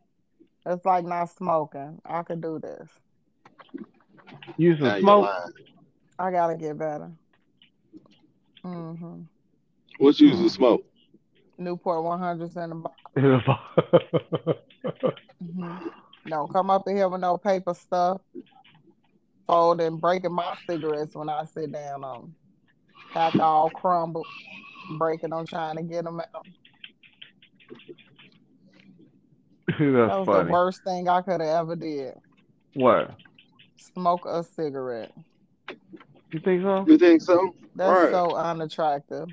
It's like not smoking. I can do this. You used now smoke? I gotta get better. Mm-hmm. What you used to smoke? Newport 100s in the box. hmm Don't come up in here with no paper stuff. Folding, breaking my cigarettes when I sit down on 'em. Pack all crumbled, breaking them, trying to get them out. That That's was the worst thing I could have ever did. What? Smoke a cigarette. You think so? You think so? That's Right. so unattractive.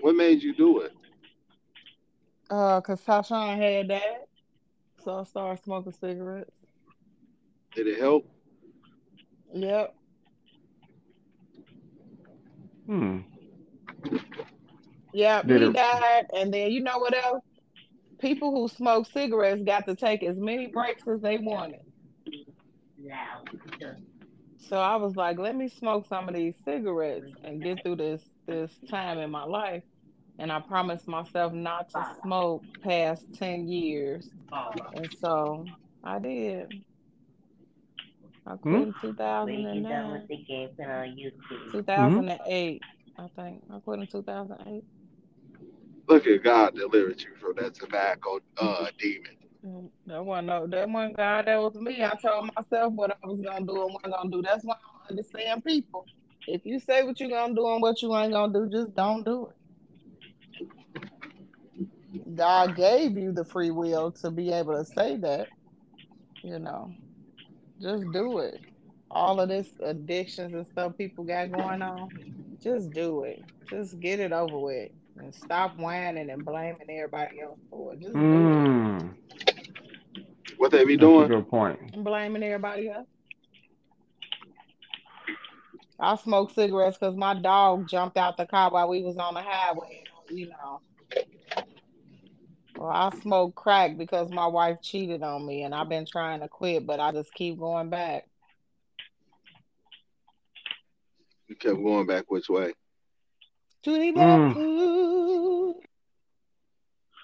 What made you do it? Uh, cause Tashawn had that, so I started smoking cigarettes. Did it help? Yep. Hmm. Yeah, Did he it- died, and then you know what else? People who smoke cigarettes got to take as many breaks as they wanted. Yeah. So I was like, let me smoke some of these cigarettes and get through this this time in my life. And I promised myself not to smoke past ten years, and so I did. I hmm? quit in two thousand and nine, two thousand and eight. I think I quit in two thousand eight. Look at God delivered you from that tobacco uh demon. Mm, That wasn't no, that wasn't God. That was me. I told myself what I was gonna do and what I'm gonna do. That's why I don't understand people. If you say what you're gonna do and what you ain't gonna do, just don't do it. God gave you the free will to be able to say that. You know, just do it. All of this addictions and stuff people got going on, just do it. Just get it over with and stop whining and blaming everybody else for it. Just do it. Hmm. What they be That's a doing? good point. and blaming everybody else. I smoke cigarettes because my dog jumped out the car while we was on the highway. You know. Well, I smoke crack because my wife cheated on me, and I've been trying to quit, but I just keep going back. You kept going back which way? Judy Mm.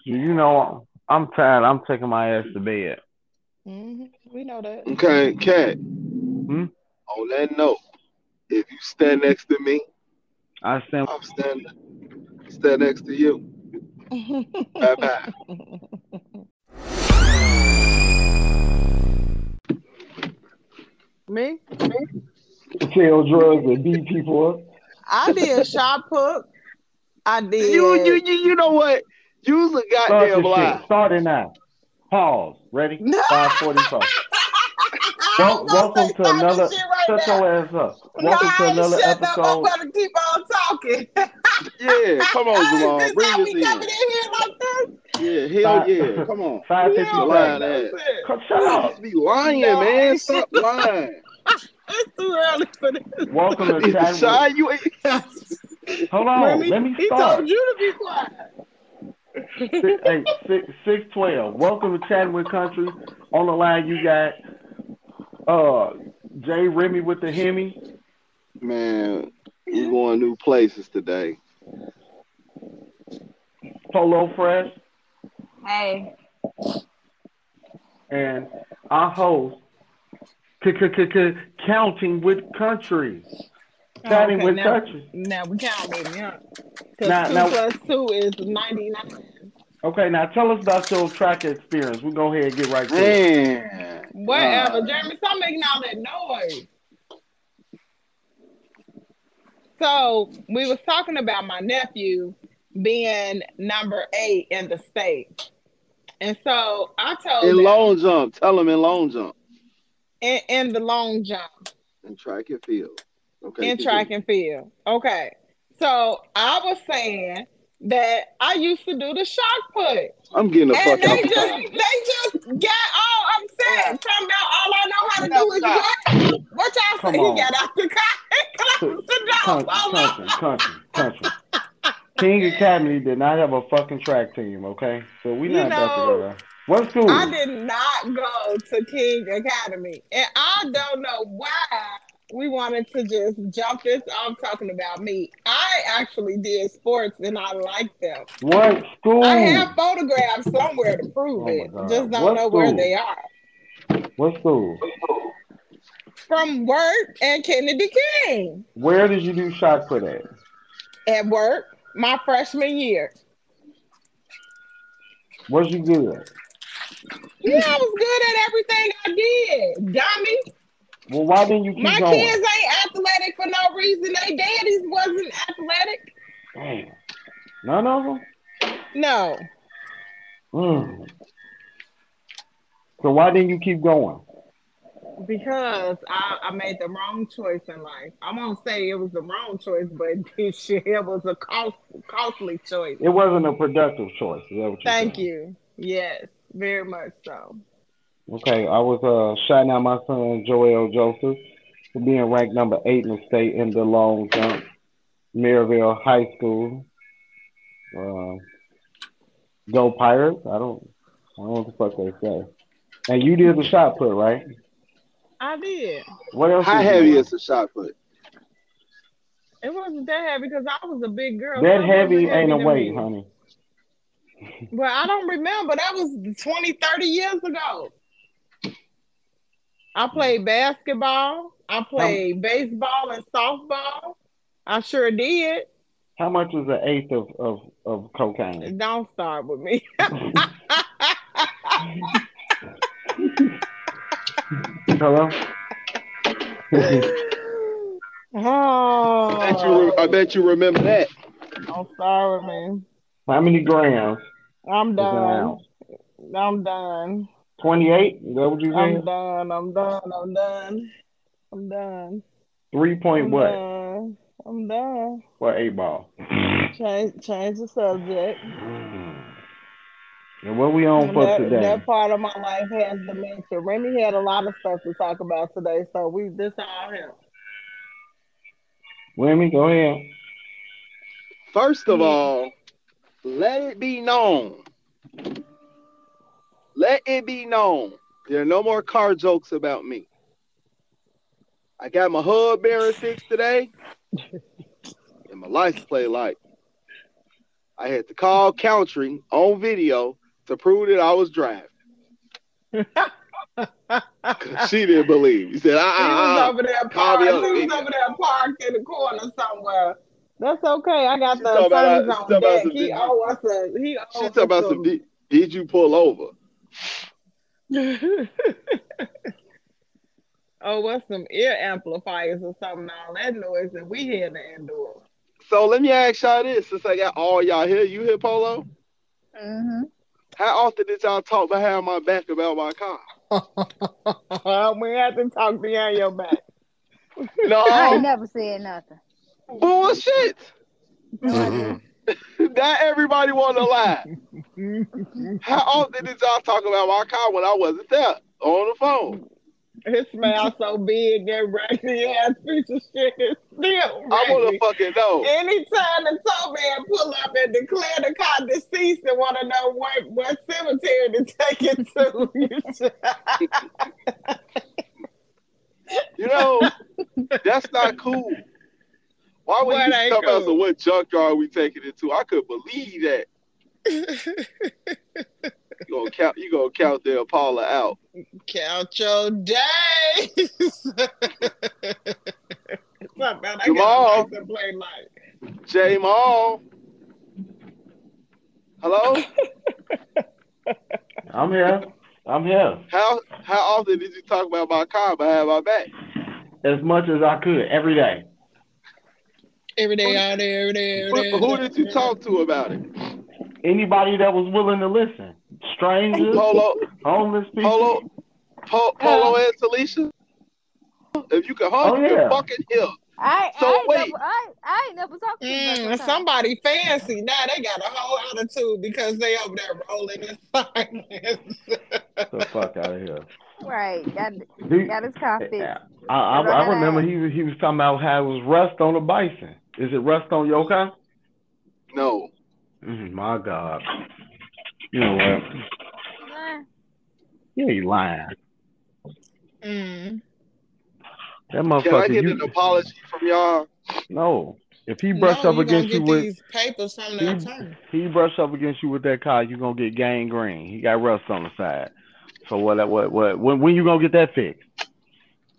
Baptiste. You know, I'm tired. I'm taking my ass to bed. Mm-hmm. We know that. Okay, cat. Hmm? On that note, if you stand next to me, I stand. I'm standing stand next to you. Bye bye. Me? Me? Sell drugs and beat people up. I did shot put. I did. You, you you you know what? You's a Start goddamn the lie. shit. Start it now. Pause. Ready? No. 545. I Wel- was gonna welcome to another. shit right Shut now. your ass up. No, Welcome to another shut up. I'm episode. gonna keep on talking. Yeah, come on, Jamal. This Bring this we in. coming in here like this? Yeah, hell Five- yeah. Come on. Five You fifty don't lying make seven. no ass. sense. Come- Shut up. be lying, No, man. ain't Stop lying. It's too early for this. Welcome to chat. Shy, you ain't. Hold on. Remy, Let me he told you to be quiet. Six, hey, six, six twelve. Welcome to Chatting with Country. On the line, you got uh Jay Remy with the Hemi. Man, we're going new places today. Polo Fresh. Hey, and our host, counting with countries, counting Okay, with now, countries. now we count it, yeah. Because Now, two now, plus two is 99. okay. Now tell us about your track experience. We'll go ahead and get right to it. Man. Whatever, Uh, Jeremy, stop making all that noise. So we was talking about my nephew being number eight in the state. And so I told in him long jump. Tell them in long jump. in, in the long jump, In track and field. Okay. in track and field. Okay. So I was saying that I used to do the shot put. I'm getting the And fuck they out. just they just got all upset. Talking about all I know how to do is what? What y'all Come say on. he got out the car? Country, country, country, country. King Academy did not have a fucking track team. Okay, so we You not about to know, go. What school? I did not go to King Academy. And I don't know why we wanted to just jump this off talking about me. I actually did sports and I like them. What school? I have photographs somewhere to prove Oh it. Just don't What know where they are. What school? From work and Kennedy King. Where did you do shot put at? At work, my freshman year. Was you good? Yeah, I was good at everything I did. Dummy. Well, why didn't you keep going? My going? kids ain't athletic for no reason. They daddies wasn't athletic. Damn. None of them. No. Mm. So why didn't you keep going? Because I, I made the wrong choice in life. I won't say it was the wrong choice, but it, was a cost, costly choice. It wasn't a productive choice. Is that what you're Thank saying? you. Yes, very much so. Okay, I was uh shouting out my son Joel Joseph for being ranked number eight in the state in the long jump. Maryville High School. Uh, go Pirates. I don't I don't know what the fuck they say. And you did the shot put, right? I did. What else? How heavy do? is the shot put? It wasn't that heavy because I was a big girl. That so it wasn't heavy ain't a weight, honey. But I don't remember. That was 20, 30 years ago. I mm-hmm. played basketball. I played baseball and softball. I sure did. How much is an eighth of, of, of cocaine? Don't start with me. Hello? oh, I bet you. I bet you remember that. don't start with me. How many grams? I'm done. I'm done. 28? Is that what you say I'm done. I'm done. I'm done. I'm done. Three point I'm what? done. I'm done. What eight ball? Change change the subject. And what we on for that, today? that part of my life has dementia. Remy had a lot of stuff to talk about today, so we this all him. Remy, go ahead. First of all, let it be known. Let it be known. There are no more car jokes about me. I got my hub bearing fixed today, and my license plate light. I had to call country on video to prove that I was driving. she didn't believe. He said, He was "Ah, over there me parked. on the He was video. over there parked in the corner somewhere. That's okay. I got She the talking about- attorneys on talking about deck. some He video. owe us a he she owes talking about us some. Did, did you pull over?" oh, what's some ear amplifiers or something? All that noise that we had the indoor. So let me ask y'all this: since I got all y'all here, you hear Polo? Mm-hmm. How often did y'all talk behind my back about my car? we have to talk behind your back. no, I ain't never said nothing. bullshit. No, I didn't. Not everybody want to lie. How often did y'all talk about my car when I wasn't there on the phone? It smells so big that raggedy ass piece of shit is still I want to fucking know. Anytime the tow man pull up and declare the car deceased and want to know what, what cemetery to take it to, You know, that's not cool. Why would What you ain't come out cool? to what junkyard we taking it to? I could believe that. You gonna count? You gonna count the Paula out? Count your days. What's up, man? I Jamal. got a license plate light. J Mall. Hello. I'm here. I'm here. How how often did you talk about my car behind my back? As much as I could every day. Every day out there, every day, every day. Who, who did you talk to about it? Anybody that was willing to listen. Strangers, Polo, homeless people. Polo, po, Polo, and Talesha. If you can hug, Oh, you can yeah. fucking hear. I, So I, ain't wait. never, I, I ain't never talked to you Mm, that somebody fancy. Now they got a whole attitude because they over there rolling in silence. The fuck out of here. Right. Got, He- got his car fixed. I, I, I remember he was he was talking about how it was rust on the bison. Is it rust on your car? No. Mm, my God. You know what? Nah. You ain't lying. Mm. That Can I get You, an apology from y'all? no. If he brush no, up you against you get with these papers from the he, attorney. he brush up against you with that car, you're gonna get gangrene. He got rust on the side. So what? What? What? When, when you gonna get that fixed?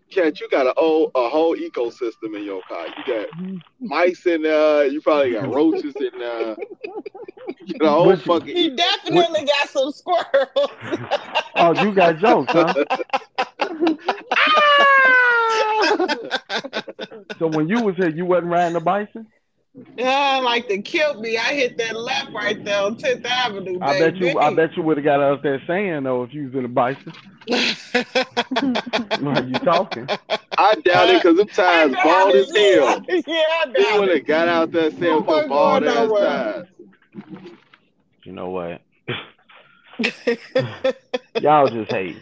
Cat, you got a whole a whole ecosystem in your car. You got mice in there. You probably got roaches in there. You got a whole Which- fucking. He definitely got some squirrels. Oh, you got jokes, huh? Ah! So when you was here, you wasn't riding the bison. yeah, like to kill me. I hit that left right there on 10th Avenue. I bet you. I bet you would have got out there saying though if you was in a bison. What you talking? I doubt it because them tires bald as hell. Yeah, I He doubt would it. have got out there saying with my bald God, ass no tires. You know what? Y'all just hate.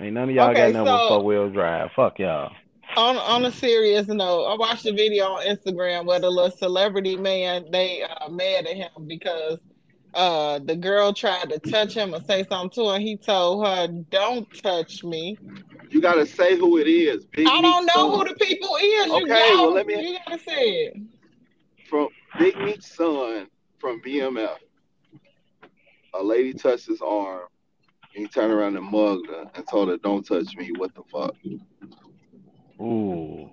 Ain't none of y'all Okay, got nothing with so- four wheel drive. Fuck y'all. on on a serious note, I watched a video on Instagram where the little celebrity man they uh, mad at him because uh the girl tried to touch him or say something to him. He told her, "Don't touch me." You gotta say who it is. Big I don't Meech know Son. who the people is. You Okay, gotta, well, let me- You gotta say it. from Big Meech's son from BMF. A lady touched his arm. He turned around and mugged her and told her, "Don't touch me." What the fuck? Ooh.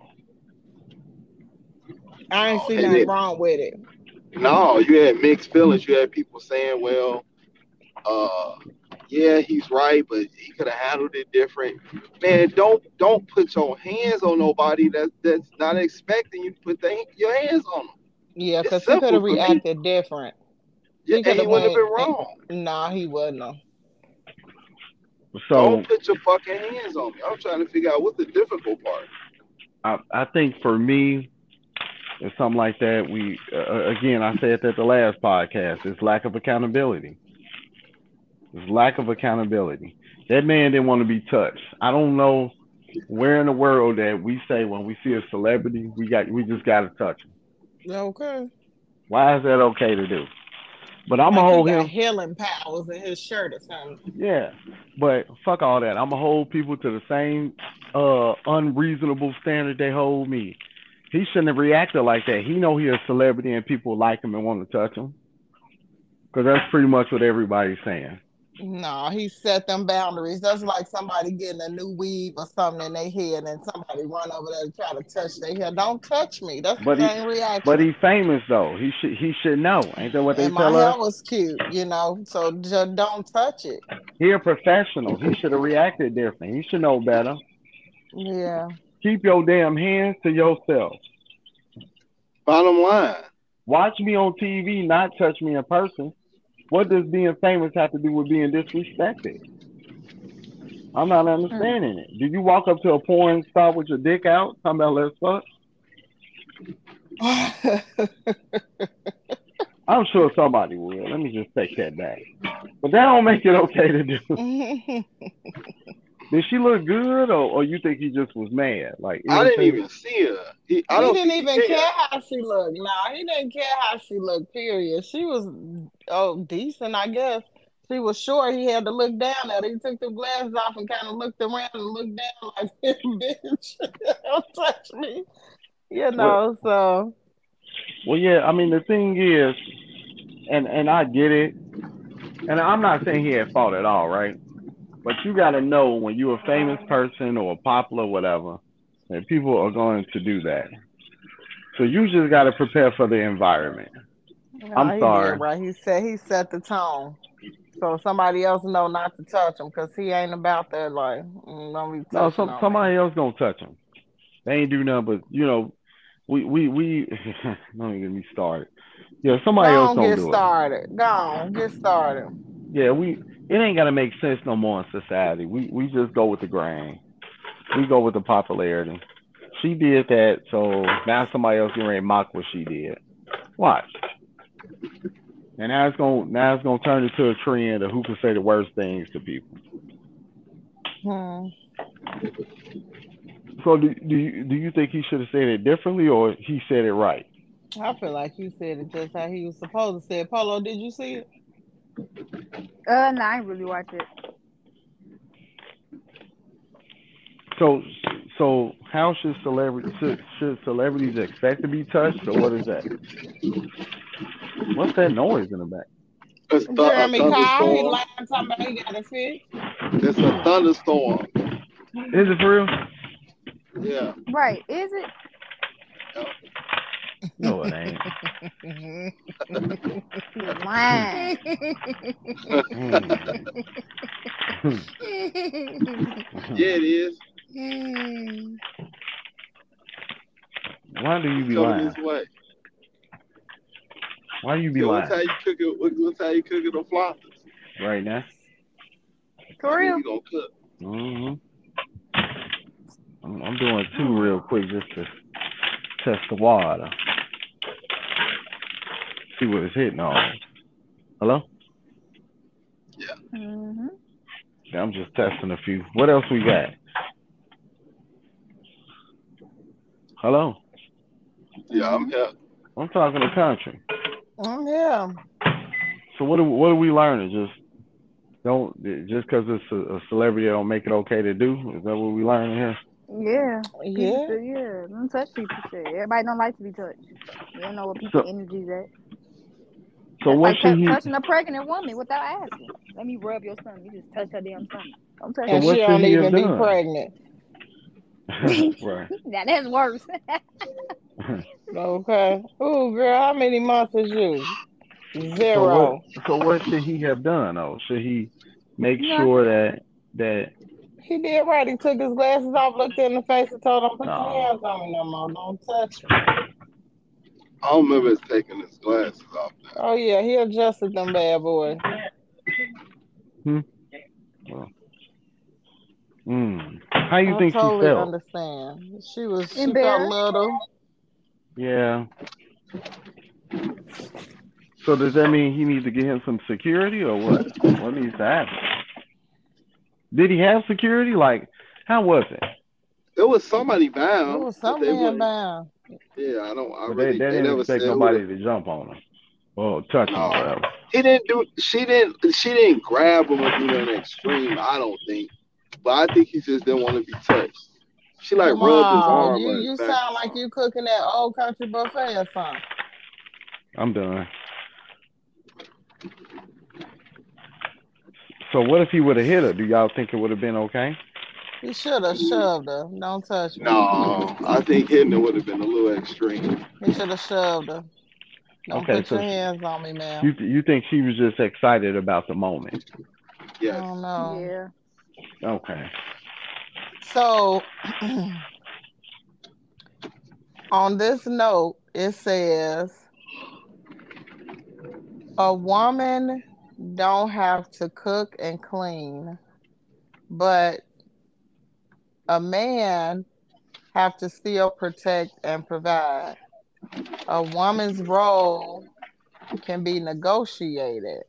I ain't see nothing it- wrong with it. No, you had mixed feelings. You had people saying, "Well, uh, yeah, he's right, but he could have handled it different." Man, don't don't put your hands on nobody that that's not expecting you to put they, your hands on them. Yeah, because he simple could have for me. reacted different. Yeah, He and he coulda wouldn't have been went- wrong. Nah, he wouldn't. have. So don't put your fucking hands on me. I'm trying to figure out what's the difficult part. I, I think for me, it's something like that. We uh, again, I said that the last podcast. It's lack of accountability. It's lack of accountability. That man didn't want to be touched. I don't know where in the world that we say when we see a celebrity, we got we just got to touch him. Okay. Why is that okay to do? But I'm like gonna hold him. healing powers in his shirt or something. Yeah, but fuck all that. I'm gonna hold people to the same uh unreasonable standard they hold me. He shouldn't have reacted like that. He know he a celebrity and people like him and want to touch him. Cause that's pretty much what everybody's saying. No, he set them boundaries. That's like somebody getting a new weave or something in their head and somebody run over there and try to touch their hair. Don't touch me. That's But the he- same reaction. But he famous though. He should he should know. Ain't that what they and my hair us? was cute, you know, so just don't touch it. He a professional. He should have reacted different. He should know better. Yeah. Keep your damn hands to yourself. Bottom line, Watch me on TV, not touch me in person. What does being famous have to do with being disrespected? I'm not understanding it. Do you walk up to a porn star with your dick out, talking about let's fuck? I'm sure somebody will. Let me just take that back. But that don't make it okay to do. Did she look good, or, or you think he just was mad? Like I didn't even see her. He, I he don't didn't even he care how she looked. No, he didn't care how she looked, period. She was oh decent, I guess. She was short. He had to look down at her. He took the glasses off and kind of looked around and looked down like, bitch, don't touch me. You know, so Well, yeah. I mean, the thing is, and and I get it. and I'm not saying he had fault at all, right? But you got to know when you're a famous person or a popular, whatever, that people are going to do that. So you just got to prepare for the environment. No, I'm sorry. Right. He said he set the tone. So somebody else know not to touch him because he ain't about that like mm, don't No, some somebody else gonna touch him. They ain't do nothing but you know, we we we. don't get me started. Yeah, somebody Go else on, gonna get do it. started. Go on, get started. Yeah, we it ain't gotta make sense no more in society. We we just go with the grain. We go with the popularity. She did that, so now somebody else getting ready mock what she did. Watch. And now it's gonna now it's gonna turn into a trend of who can say the worst things to people. Hmm. So do, do you do you think he should have said it differently or he said it right? I feel like you said it just how he was supposed to say it. Polo, did you see it? Uh, no, I really watch it. So so how should celebrities should, should celebrities expect to be touched or what is that? What's that noise in the back? It's th- a Jeremy Kyle, he thunderstorm. lying talking about he got a fix. It's a thunderstorm. Is it for real? Yeah. Right? Is it? No, it ain't. You're. Yeah, it is. Why do you be Coming lying? this way. Why do you be So lying what's how you cook it? What's how you cook it on floppers? right now? For real? You gonna cook? hmm I'm, I'm doing two real quick just to test the water. See what it's hitting on. Hello? Yeah. Mhm. Yeah, I'm just testing a few. What else we got? Hello? Yeah, I'm here. I'm talking to country. Oh yeah. So what are, what are we learning? Just don't just because it's a, a celebrity don't make it okay to do. Is that what we learning here? Yeah. Yeah. yeah. Don't touch people. Shit. Everybody don't like to be touched. You don't know what people's So- energy's at. So That's what like should tou- he? touching a pregnant woman without asking. Let me rub your stomach. You just touch her damn stomach. Don't touch So And what she should don't he have even be done? pregnant. right. Now that's worse. Okay. Ooh, girl, how many months is you? So what? Zero. So what should he have done though? Should he make Yeah. sure that that He did right. He took his glasses off, looked in the face, and told him, "Put No. your hands on me no more. Don't touch me." I don't remember us taking his glasses off. Now. Oh yeah, he adjusted them bad boys. mm, how you I think totally she felt? understand. She was she felt Embarrassed? little. Yeah. So does that mean he needs to get him some security or what? What needs to happen? Did he have security? Like, how was it? There was somebody There bound. was but some they man wouldn't- bound. Yeah, I don't. I really. they, they They, didn't never expect nobody to jump on him or touch him No. whatever. He didn't do. She didn't. She didn't grab him or do nothing extreme. I don't think. But I think he just didn't want to be touched. She like Come rubbed his arm. you on his you back. sound like you cooking that old country buffet or something. I'm done. So what if he would have hit her? Do y'all think it would have been okay? He should have shoved her. Don't touch me. No, I think hitting it would have been a little extreme. He should have shoved her. Don't Okay, put so your hands on me, man. You you think she was just excited about the moment? I Yes. Oh, don't know. Yeah. Okay. So, on this note, it says a woman don't have to cook and clean, but a man have to still protect and provide. A woman's role can be negotiated,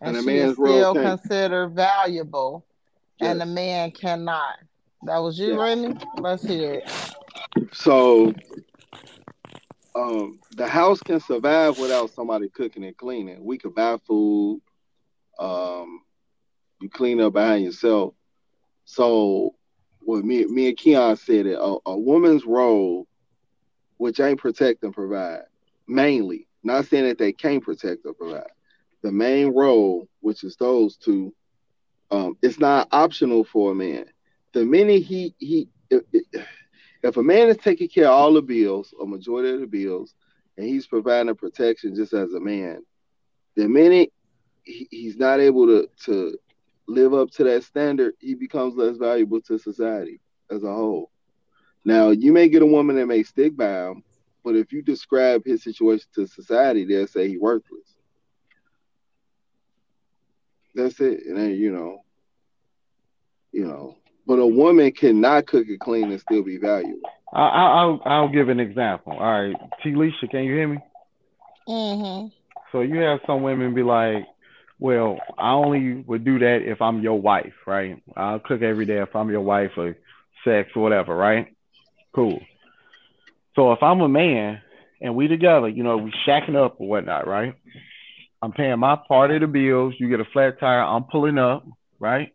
and, And a she is man's role still considered valuable, and a man cannot. That was you, Yes. Let's hear it. So, um, the house can survive without somebody cooking and cleaning. We could buy food. Um, you clean up behind yourself. So, what me, me and Keon said it. A, a woman's role, which ain't protect and provide, mainly. Not saying that they can't protect or provide. the main role, which is those two, um, it's not optional for a man. The minute he he if, if a man is taking care of all the bills, a majority of the bills, and he's providing protection just as a man, the minute he, he's not able to to live up to that standard, he becomes less valuable to society as a whole. Now, you may get a woman that may stick by him, but if you describe his situation to society, they'll say he's worthless. That's it. And then, you know, you know, but a woman cannot cook it clean and still be valuable. I, I, I'll I'll give an example. All right, Talesha, can you hear me? Mm-hmm. So you have some women be like, well, I only would do that if I'm your wife, right? I'll cook every day if I'm your wife or sex or whatever, right? Cool. So if I'm a man and we together, you know, we shacking up or whatnot, right? I'm paying my part of the bills. You get a flat tire, I'm pulling up, right?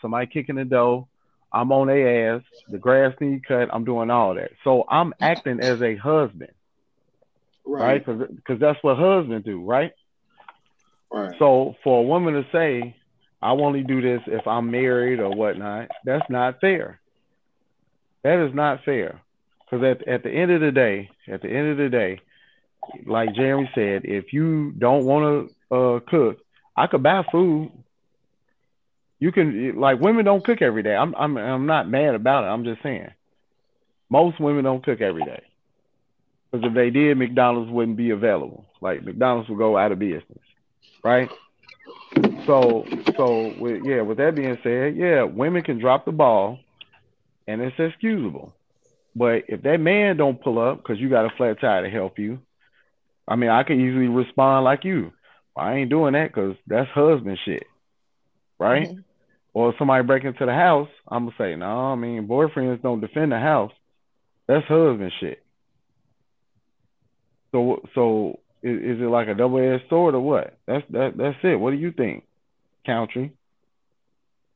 Somebody kicking the door, I'm on their ass. The grass need cut, I'm doing all that. So I'm acting as a husband, right? Because because that's what husbands do, right? So for a woman to say, I only do this if I'm married or whatnot, that's not fair. That is not fair. Because at, at the end of the day, at the end of the day, like Jeremy said, if you don't want to uh, cook, I could buy food. You can like women don't cook every day. I'm I'm I'm not mad about it. I'm just saying, most women don't cook every day. Because if they did, McDonald's wouldn't be available. Like McDonald's would go out of business, right? So so with yeah, with that being said, yeah, women can drop the ball, and it's excusable. But if that man don't pull up because you got a flat tire to help you, I mean, I could easily respond like you. I ain't doing that because that's husband shit, right? Mhm. Or if somebody break into the house, I'm gonna say, no, I mean, boyfriends don't defend the house. That's husband shit. So, so is, is it like a double-edged sword or what? That's that. That's it. What do you think, Country?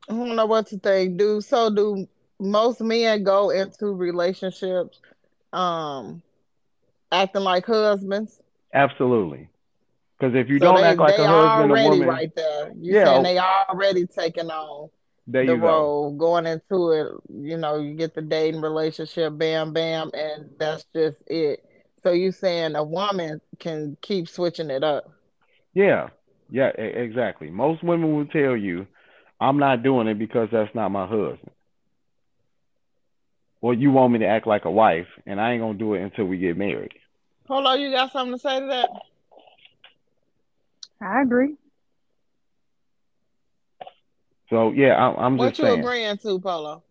I don't know what to think. Do so do most men go into relationships um acting like husbands? Absolutely. Because if you So don't they, act like a husband or already woman, right there. You Yeah. saying they already taking on the go. role, going into it, you know, you get the dating relationship, bam, bam, and that's just it. So you saying a woman can keep switching it up. Yeah, yeah, e- exactly. Most women will tell you, "I'm not doing it because that's not my husband." Well, you want me to act like a wife, and I ain't gonna do it until we get married. Hold on, you got something to say to that? I agree. So yeah, I, I'm What just you saying. agreeing to, Polo?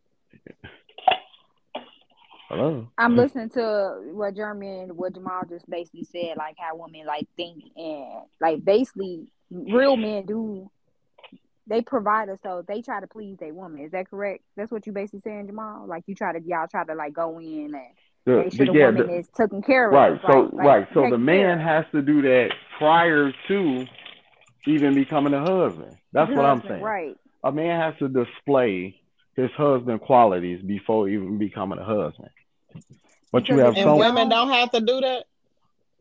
Hello. I'm listening to what Jeremy and what Jamal just basically said, like how women like think and like basically real men do they provide us so they try to please their woman. Is that correct? That's what you basically saying, Jamal? Like you try to y'all try to like go in and The- make sure the- the yeah, woman the- is taken care of. right. So like- like right. So the man care has to do that prior to even becoming a husband. That's what I'm saying. Right. A man has to display his husband qualities before even becoming a husband. But you have if And some. women don't have to do that?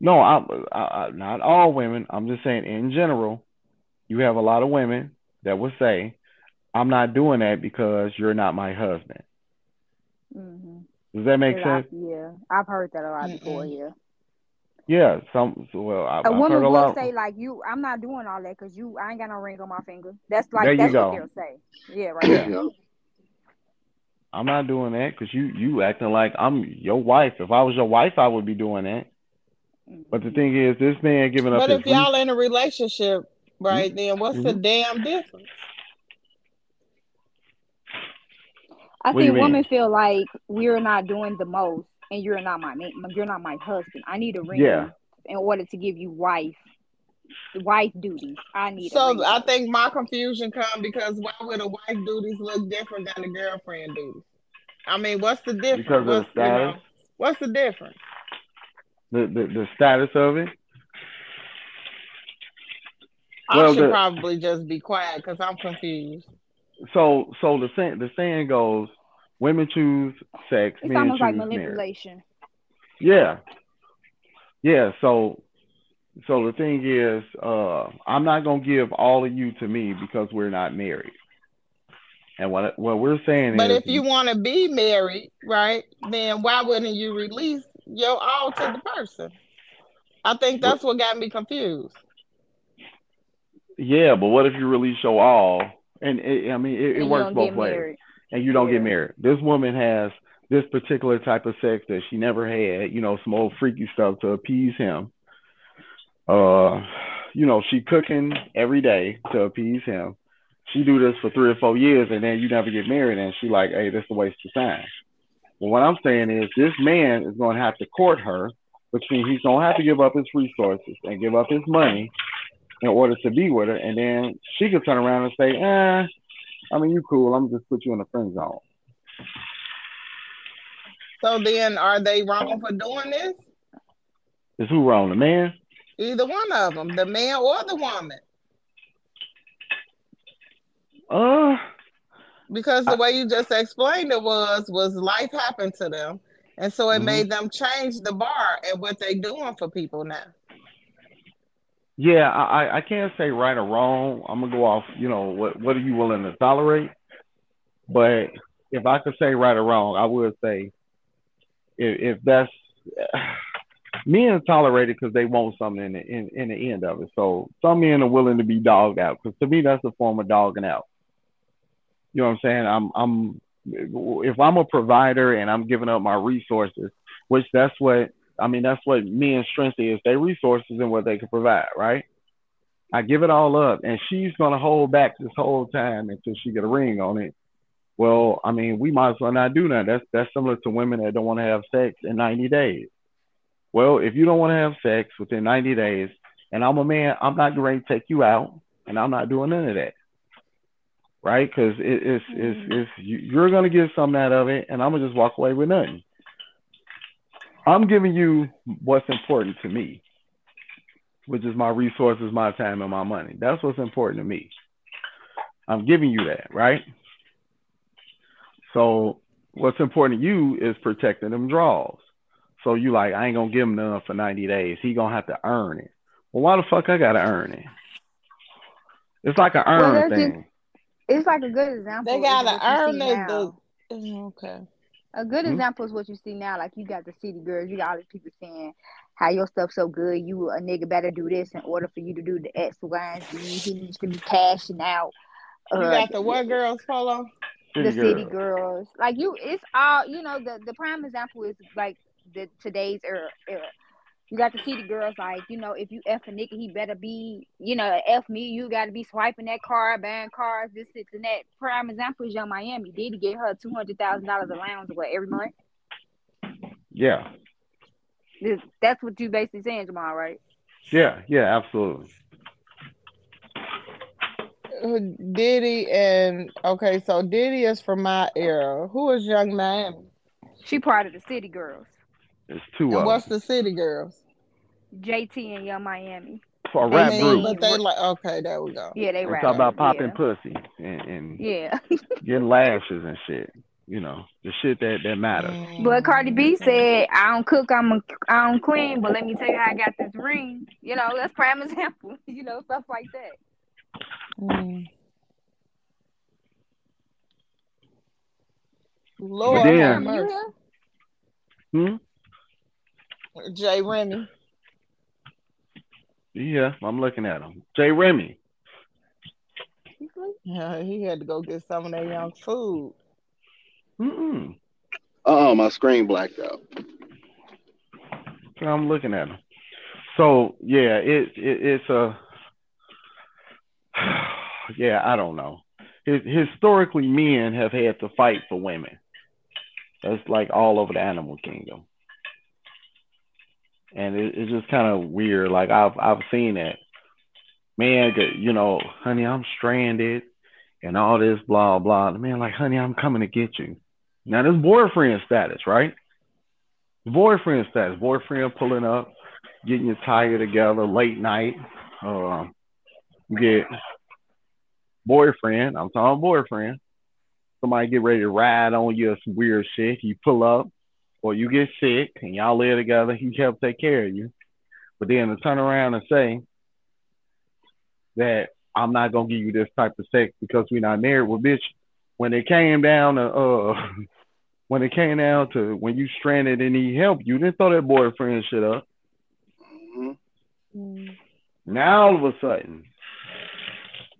No, I, I, I, not all women. I'm just saying in general, you have a lot of women that will say, "I'm not doing that because you're not my husband." Mm-hmm. Does that make yeah, sense? yeah, I've heard that a lot before. Yeah, Yeah. Some. Well, I, a I've heard woman will lot. say like, "You, I'm not doing all that because you, I ain't got no ring on my finger." That's like There you that's go. what they'll say. Yeah, right. Yeah. There. Yeah. I'm not doing that because you you acting like I'm your wife. If I was your wife, I would be doing that. But the thing is, this man giving up But his if y'all in a relationship, right, then what's the Mhm. damn difference? I What think women feel like we're not doing the most, and you're not my man. You're not my husband. I need a ring Yeah. in order to give you wife, wife duties. I need. So ring I think my confusion come because why would a wife duties look different than a girlfriend duties? I mean, what's the difference? because of the what's, you know, status, what's the difference? the, the the status of it. I Well, should the- probably just be quiet because I'm confused. So so the saying the saying goes, women choose sex, It's men almost like choose marriage. manipulation. Yeah. Yeah. So so the thing is, uh, I'm not gonna give all of you to me because we're not married. And what what we're saying is But is, if you want to be married, right, then why wouldn't you release your all to the person? I think that's what got me confused. yeah, but what if you release your all? And it, I mean, it, it works both ways. married. and you don't Yeah. get married. This woman has this particular type of sex that she never had, you know, some old freaky stuff to appease him. Uh, you know, she cooking every day to appease him. She do this for three or four years and then you never get married and she like, hey, this is a waste of time. Well, what I'm saying is this man is going to have to court her, which means he's going to have to give up his resources and give up his money in order to be with her. And then she could turn around and say, eh, I mean, you cool. I'm just put you in the friend zone. So then, are they wrong for doing this? Is who wrong, the man? Either one of them, the man or the woman, Uh, because the way you just explained it was was life happened to them, and so it Mhm. made them change the bar and what they doing for people now. yeah, I, I- I can't say right or wrong. I'm gonna go off, you know, what what are you willing to tolerate? But if I could say right or wrong, I would say if, if that's men tolerate it because they want something in the in, in the end of it. So some men are willing to be dogged out because to me that's a form of dogging out. You know what I'm saying? I'm I'm if I'm a provider and I'm giving up my resources, which that's what I mean, that's what men's strength is, their resources and what they can provide, right? I give it all up and she's gonna hold back this whole time until she get a ring on it. Well, I mean, we might as well not do that. That's that's similar to women that don't want to have sex in 90 days. Well, if you don't want to have sex within 90 days, and I'm a man, I'm not going to take you out, and I'm not doing none of that, right? Because it, it's it's mm-hmm. it's you, you're going to get something out of it, and I'm gonna just walk away with nothing. I'm giving you what's important to me, which is my resources, my time, and my money. That's what's important to me. I'm giving you that, right? So what's important to you is protecting them draws. So you like, I ain't gonna give him none for 90 days. He gonna have to earn it. Well, why the fuck I gotta earn it? It's like an Well, earn just- thing. It's like a good example. They gotta earn see it. The okay. A good Hmm? example is what you see now. Like you got the city girls, you got all these people saying how your stuff so good. You a nigga better do this in order for you to do the X, Y, and Z. He needs to be cashing out. You Uh, got the what girls polo? the City city girls. Like you, it's all you know. The the prime example is like the today's era. era. You got to see the girls. Like you know, if you f a nigga, he better be you know f me. You got to be swiping that card, buying cars, this, this, and that. Prime example is Yung Miami. Did he get her two hundred thousand dollars allowance what every month? Yeah, This, that's what you basically saying, Jamal, right? yeah, yeah, absolutely. Diddy and okay, so Diddy is from my era. Who is Yung Miami? She part of the city girls. It's two And of what's them the city girls? JT and Yung Miami. for a And rap then- group. but they like okay, there we go. Yeah, they They rap. talk about popping yeah. pussy and, and Yeah. getting lashes and shit. You know, the shit that that matters. Mm. But Cardi B said, "I don't cook, I'm a, I don't clean, but let me tell you how I got this ring." You know, that's prime example. You know, stuff like that. Mm. Lord then- You mercy. Hmm? Jeremy. Yeah, I'm looking at him. Jeremy. Yeah, he had to go get some of that young food. Mm-mm. Uh, uh my screen blacked out. So I'm looking at him. So yeah, it, it it's a yeah, I don't know. His, historically, men have had to fight for women. That's like all over the animal kingdom, and it, it's just kind of weird. Like I've I've seen that. Man, you know, honey, I'm stranded, and all this blah blah. The man, like, honey, I'm coming to get you. Now this boyfriend status, right? boyfriend status, boyfriend pulling up, getting your tire together late night. Um, get boyfriend. I'm talking boyfriend. Somebody get ready to ride on you some weird shit. You pull up, or you get sick and y'all live together. He help take care of you. But then to turn around and say that I'm not gonna give you this type of sex because we're not married, well, bitch, when it came down to uh, when it came down to when you stranded and need help, you didn't throw that boyfriend shit up. hmm Mm. Now all of a sudden,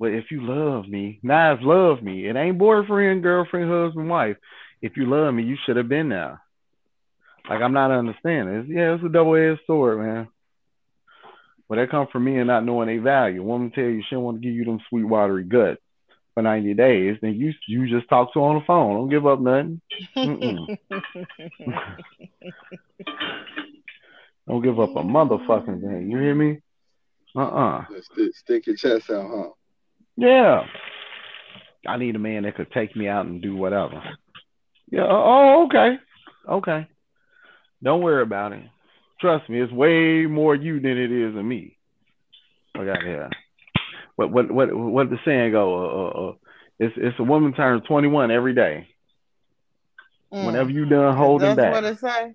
but if you love me, now it's love me. It ain't boyfriend, girlfriend, husband, wife. If you love me, you should have been there. Like I'm not understanding. It's, yeah, it's a double edged sword, man. But that come from me and not knowing their value. Woman tell you she don't want to give you them sweet watery guts for 90 days, then you you just talk to her on the phone. Don't give up nothing. Don't give up a motherfucking thing. You hear me? Uh-uh. Stick your chest out, huh? Yeah. I need a man that could take me out and do whatever. Yeah. Oh, okay. Okay. Don't worry about it. Trust me, it's way more you than it is of me. I got here. What what what what the saying go? Uh, uh, uh, it's it's a woman turns 21 every day. Whenever you done holding Mm. That's back. what it say.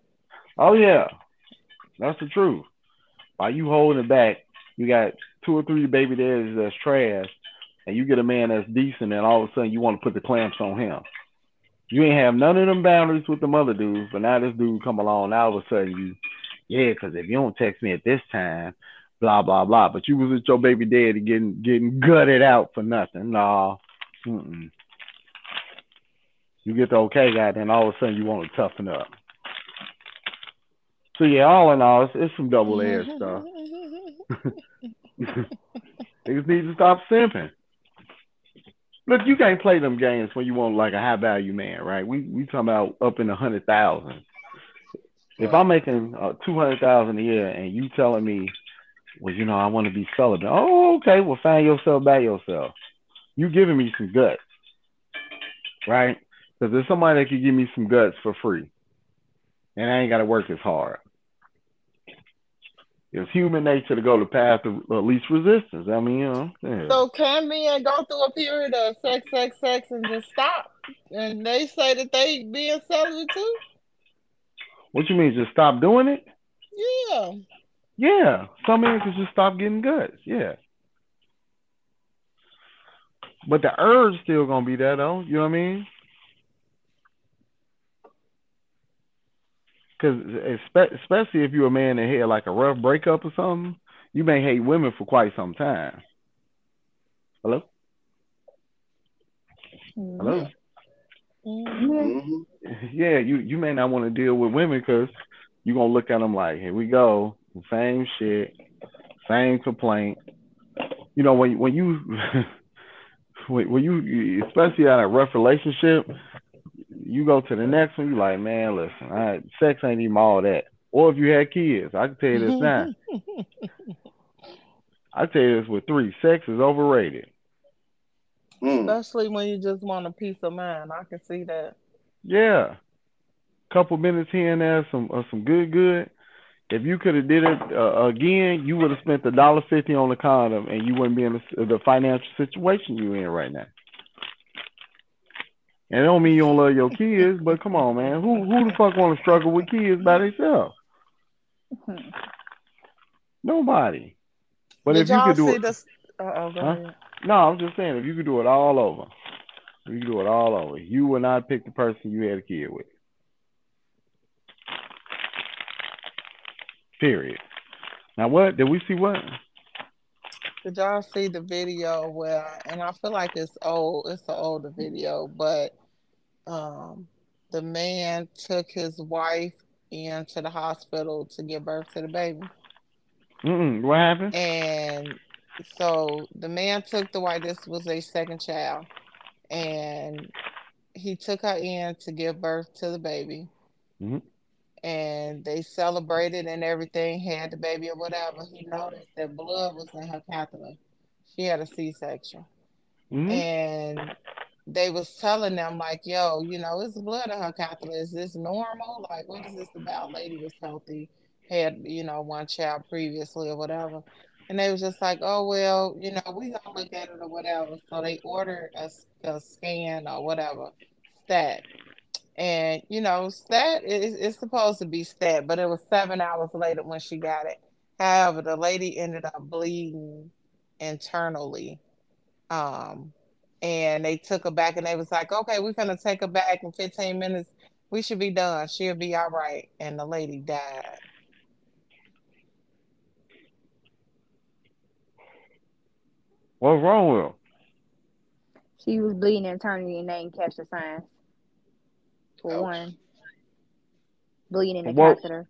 Oh yeah, that's the truth. By you holding it back, you got two or three baby daddies that's trash, and you get a man that's decent, and all of a sudden you want to put the clamps on him. You ain't have none of them boundaries with them other dudes, but now this dude come along, now all of a sudden you, yeah, because if you don't text me at this time, blah blah blah. But you was with your baby daddy getting getting gutted out for nothing. Nah, mm-mm. You get the okay guy, then all of a sudden you want to toughen up. So yeah, all in all, it's, it's some double edged stuff. Niggas need to stop simping. Look, you can't play them games when you want like a high value man, right? We we talking about up in the hundred thousand. If I'm making uh, two hundred thousand a year and you telling me, well, you know, I want to be celibate. Oh, okay. Well, find yourself by yourself. You giving me some guts, right? Because there's somebody that could give me some guts for free, and I ain't got to work as hard. It's human nature to go the path of uh, least resistance. I mean, you know. yeah. So can men go through a period of sex, sex, sex, and just stop? And they say that they being celibate too. What you mean? Just stop doing it? Yeah. Yeah. Some men can just stop getting guts. Yeah. But the urge still gonna be there though. You know what I mean? Because especially if you're a man that had like a rough breakup or something, you may hate women for quite some time. Hello. Hello. Mhm. hmm yeah, you you may not want to deal with women because you're gonna look at them like, here we go, same shit, same complaint. You know, when when you when, when you especially at a rough relationship, you go to the next one, you like, man, listen, I, sex ain't even all that. Or if you had kids, I can tell you this now. I tell you this with three, sex is overrated. Mm. Especially when you just want a peace of mind. I can see that. Yeah, couple minutes here and there, some uh, some good good. If you could have did it uh, again, you would have spent the dollar fifty on the condom, and you wouldn't be in the, the financial situation you're in right now. And it don't mean you don't love your kids, but come on, man, who who the fuck want to struggle with kids by themselves? Mm-hmm. Nobody. But Did if you could do see it, this? Uh-oh, go Huh? ahead. no, I'm just saying, if you could do it all over, you could do it all over. You would not pick the person you had a kid with. Period. Now, what did we see? What? Did y'all see the video where, and I feel like it's old, it's an older video, but um, the man took his wife into the hospital to give birth to the baby. Mm-mm. What happened? And so the man took the wife, this was a second child, and he took her in to give birth to the baby. Mhm. And they celebrated and everything, had the baby or whatever. He noticed that blood was in her catheter. She had a C section. Mhm. And they was telling them like, yo, you know, it's blood in her catheter. Is this normal? Like, what is this about? Lady was healthy, had, you know, one child previously or whatever. And they was just like, oh, well, you know, we gonna look at it or whatever. So they ordered a scan or whatever, stat. And, you know, stat is it's supposed to be stat, but it was seven hours later when she got it. However, the lady ended up bleeding internally. Um, and they took her back and they was like, okay, we're gonna take her back in 15 minutes. We should be done. She'll be all right. And the lady died. What's wrong with her? She was bleeding internally and they didn't catch the signs. For Ouch. one, bleeding in the Well- catheter.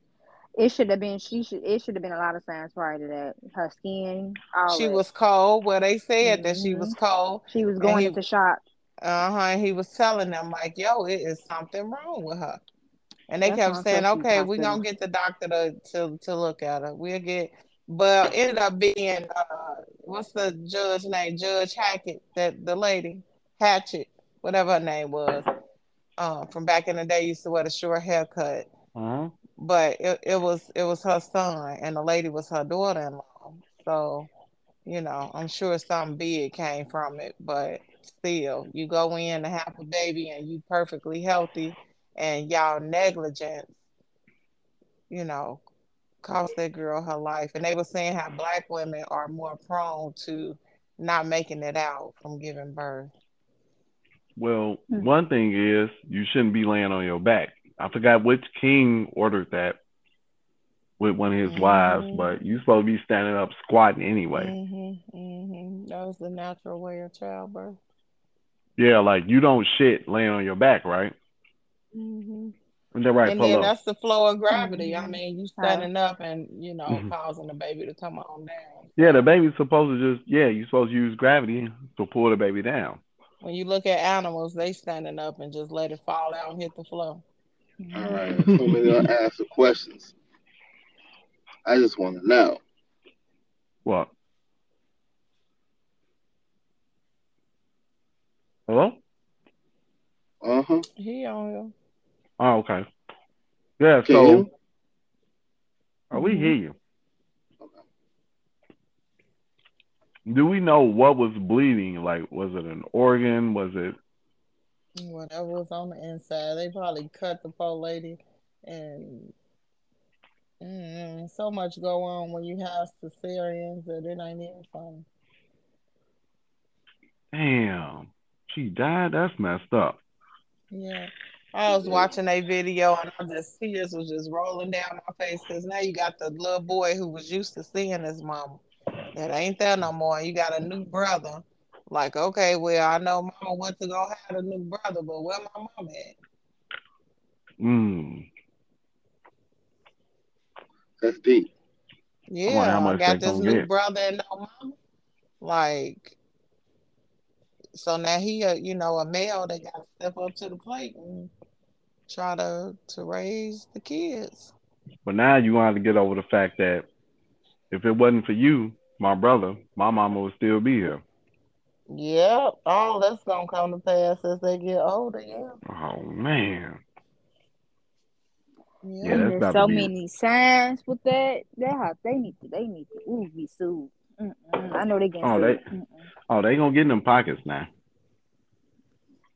It should have been. She should. It should have been a lot of signs prior to that. Her skin. All She that. was cold. Well, they said that she was cold. She was going he- into shock. Uh huh. He was telling them like, "Yo, it is something wrong with her," and they That's kept saying, "Okay, we're gonna hospitals. get the doctor to to to look at her. We'll get." But ended up being uh, what's the judge name? Judge Hackett, that the lady Hatchett, whatever her name was, uh, from back in the day, used to wear the short haircut. Uh-huh. But it, it was it was her son, and the lady was her daughter-in-law. So, you know, I'm sure something big came from it. But still, you go in to have a baby, and you perfectly healthy, and y'all negligence, you know, cost that girl her life. And they were saying how black women are more prone to not making it out from giving birth. Well, Hmm. one thing is you shouldn't be laying on your back. I forgot which king ordered that with one of his wives, Mhm. but you supposed to be standing up squatting anyway. Mm-hmm, mm-hmm. That was the natural way of childbirth. Yeah, like you don't shit laying on your back, right? Mm-hmm. And they're right, and pull then up. that's the flow of gravity. I Mhm. mean, you Right. standing up and you know Mhm. causing the baby to come on down. Yeah, the baby's supposed to just yeah, you're supposed to use gravity to pull the baby down. When you look at animals, they standing up and just let it fall out and hit the floor. All right. So many to ask the questions. I just want to know. What? Hello? Uh huh. He on here. Oh, okay. Yeah, Can you? so oh, we hear you. Do we know what was bleeding? Like, was it an organ? Was it? Whatever was on the inside, they probably cut the poor lady, and mm, so much go on when you have cesareans that it ain't even funny. Damn, she died. That's messed up. Yeah. I was watching a video and I just tears was just rolling down my face because now you got the little boy who was used to seeing his mama. That ain't there no more. You got a new brother. Like, okay, well, I know mama went to go have a new brother, but where my mama at? Mm. That's deep. Yeah, how I much got they this new get. brother and no mama. Like, so now he, a, you know, a male that got to step up to the plate and try to to raise the kids. But now you gonna have to get over the fact that if it wasn't for you, my brother, my mama would still be here. Yep, all that's gonna come to pass as they get older. Yeah, Oh man. yeah. Yeah, that's there's so to be- many signs with that. That how they need to. They need to ooh, be sued. Mm-mm. I know they getting Oh, sued. they- Oh, they gonna get in them pockets now.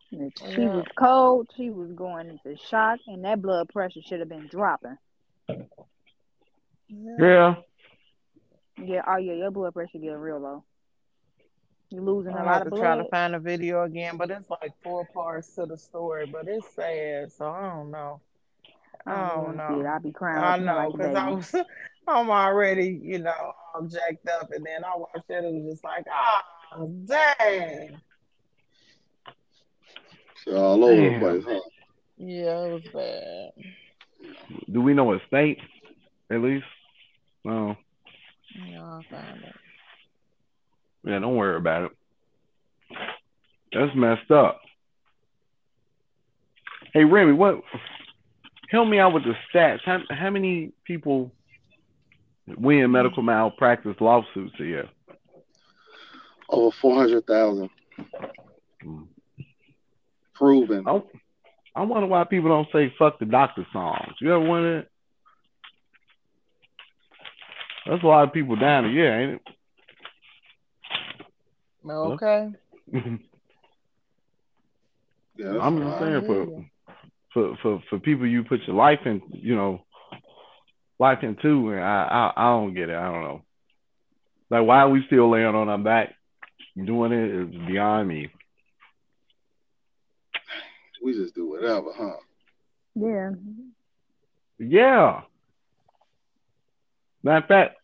She Yeah. was cold. She was going into shock, and that blood pressure should have been dropping. yeah. Yeah. Yeah, oh yeah, your blood pressure get real low. You're losing a I lot have of to try to find a video again, but it's like four parts to the story, but it's sad, so I don't know. I I don't don't even see it. know. I'll be crying. I looking know like because I baby. was, I'm already, you know, all jacked up, and then I watched it, it was just like, ah, dang. Shit all over the Damn. place, huh? Yeah, it was bad. Do we know what state? At least? No. Yeah, I found it. Yeah, don't worry about it. That's messed up. Hey Remy, what help me out with the stats. How how many people win medical malpractice lawsuits a year? Over four hundred thousand Mm. proven. I, I wonder why people don't say fuck the doctor songs. You ever wonder that? That's a lot of people down a year, ain't Okay. Yeah, I'm just saying for, for for for people you put your life in, you know, watching too, and I, I I don't get it. I don't know. Like why are we still laying on our back doing it is beyond me. We just do whatever, huh? Yeah. Yeah. Matter of fact,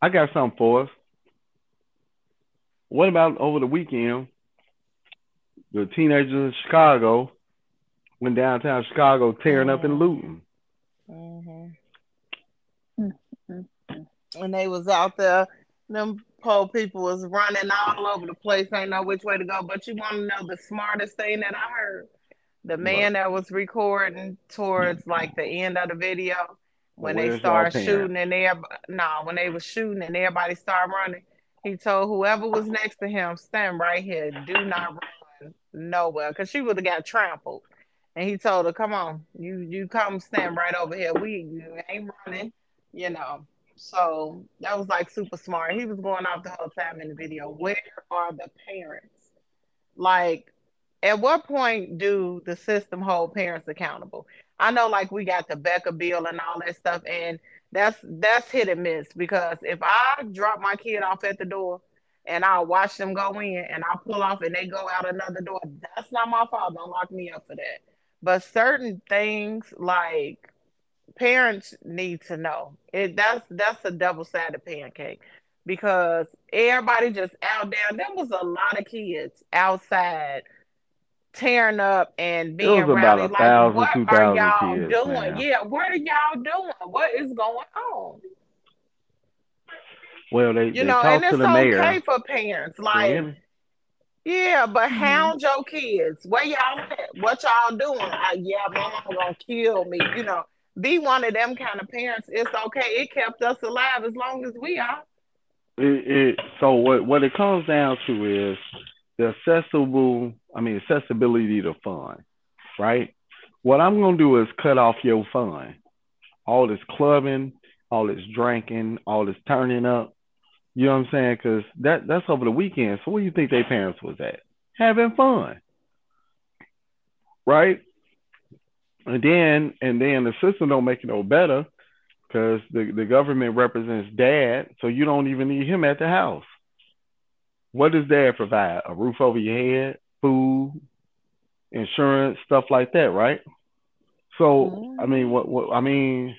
I got something for us. What about over the weekend? The teenagers in Chicago went downtown Chicago tearing up and looting. hmm Mm-hmm. When they was out there, them poor people was running all over the place. Ain't know which way to go. But you want to know the smartest thing that I heard? The man that was recording towards like the end of the video when they started shooting and everybody, no, when they was shooting and everybody started running, he told whoever was next to him, stand right here, do not run nowhere, because she would have got trampled. And he told her, "Come on, you you come stand right over here. We ain't running, you know." So that was like super smart. He was going off the whole time in the video. Where are the parents? Like, at what point do the system hold parents accountable? I know, like, we got the Becca bill and all that stuff, and that's that's hit and miss because if I drop my kid off at the door and I watch them go in and I pull off and they go out another door, that's not my fault. Don't lock me up for that. But certain things like parents need to know. It that's that's a double sided pancake because everybody just out there. There was a lot of kids outside tearing up and being was about rowdy. a Like, thousand, what two are y'all kids, doing? man. Yeah, what are y'all doing? What is going on? Well, they, You they know, and it's the mayor. okay for parents. Can you hear Like, yeah, but Mhm. hound your kids. Where y'all at? What y'all doing? Uh, yeah, mama gonna kill me. You know, be one of them kind of parents. It's okay. It kept us alive as long as we are. It, it, so what what it comes down to is the accessible, I mean accessibility to fun, right? What I'm gonna do is cut off your fun. All this clubbing, all this drinking, all this turning up. You know what I'm saying? Because that that's over the weekend. So what do you think their parents was at? Having fun, right? And then and then the system don't make it no better because the, the government represents dad, so you don't even need him at the house. What does dad provide? A roof over your head, food, insurance, stuff like that, right? So I mean, what, what I mean,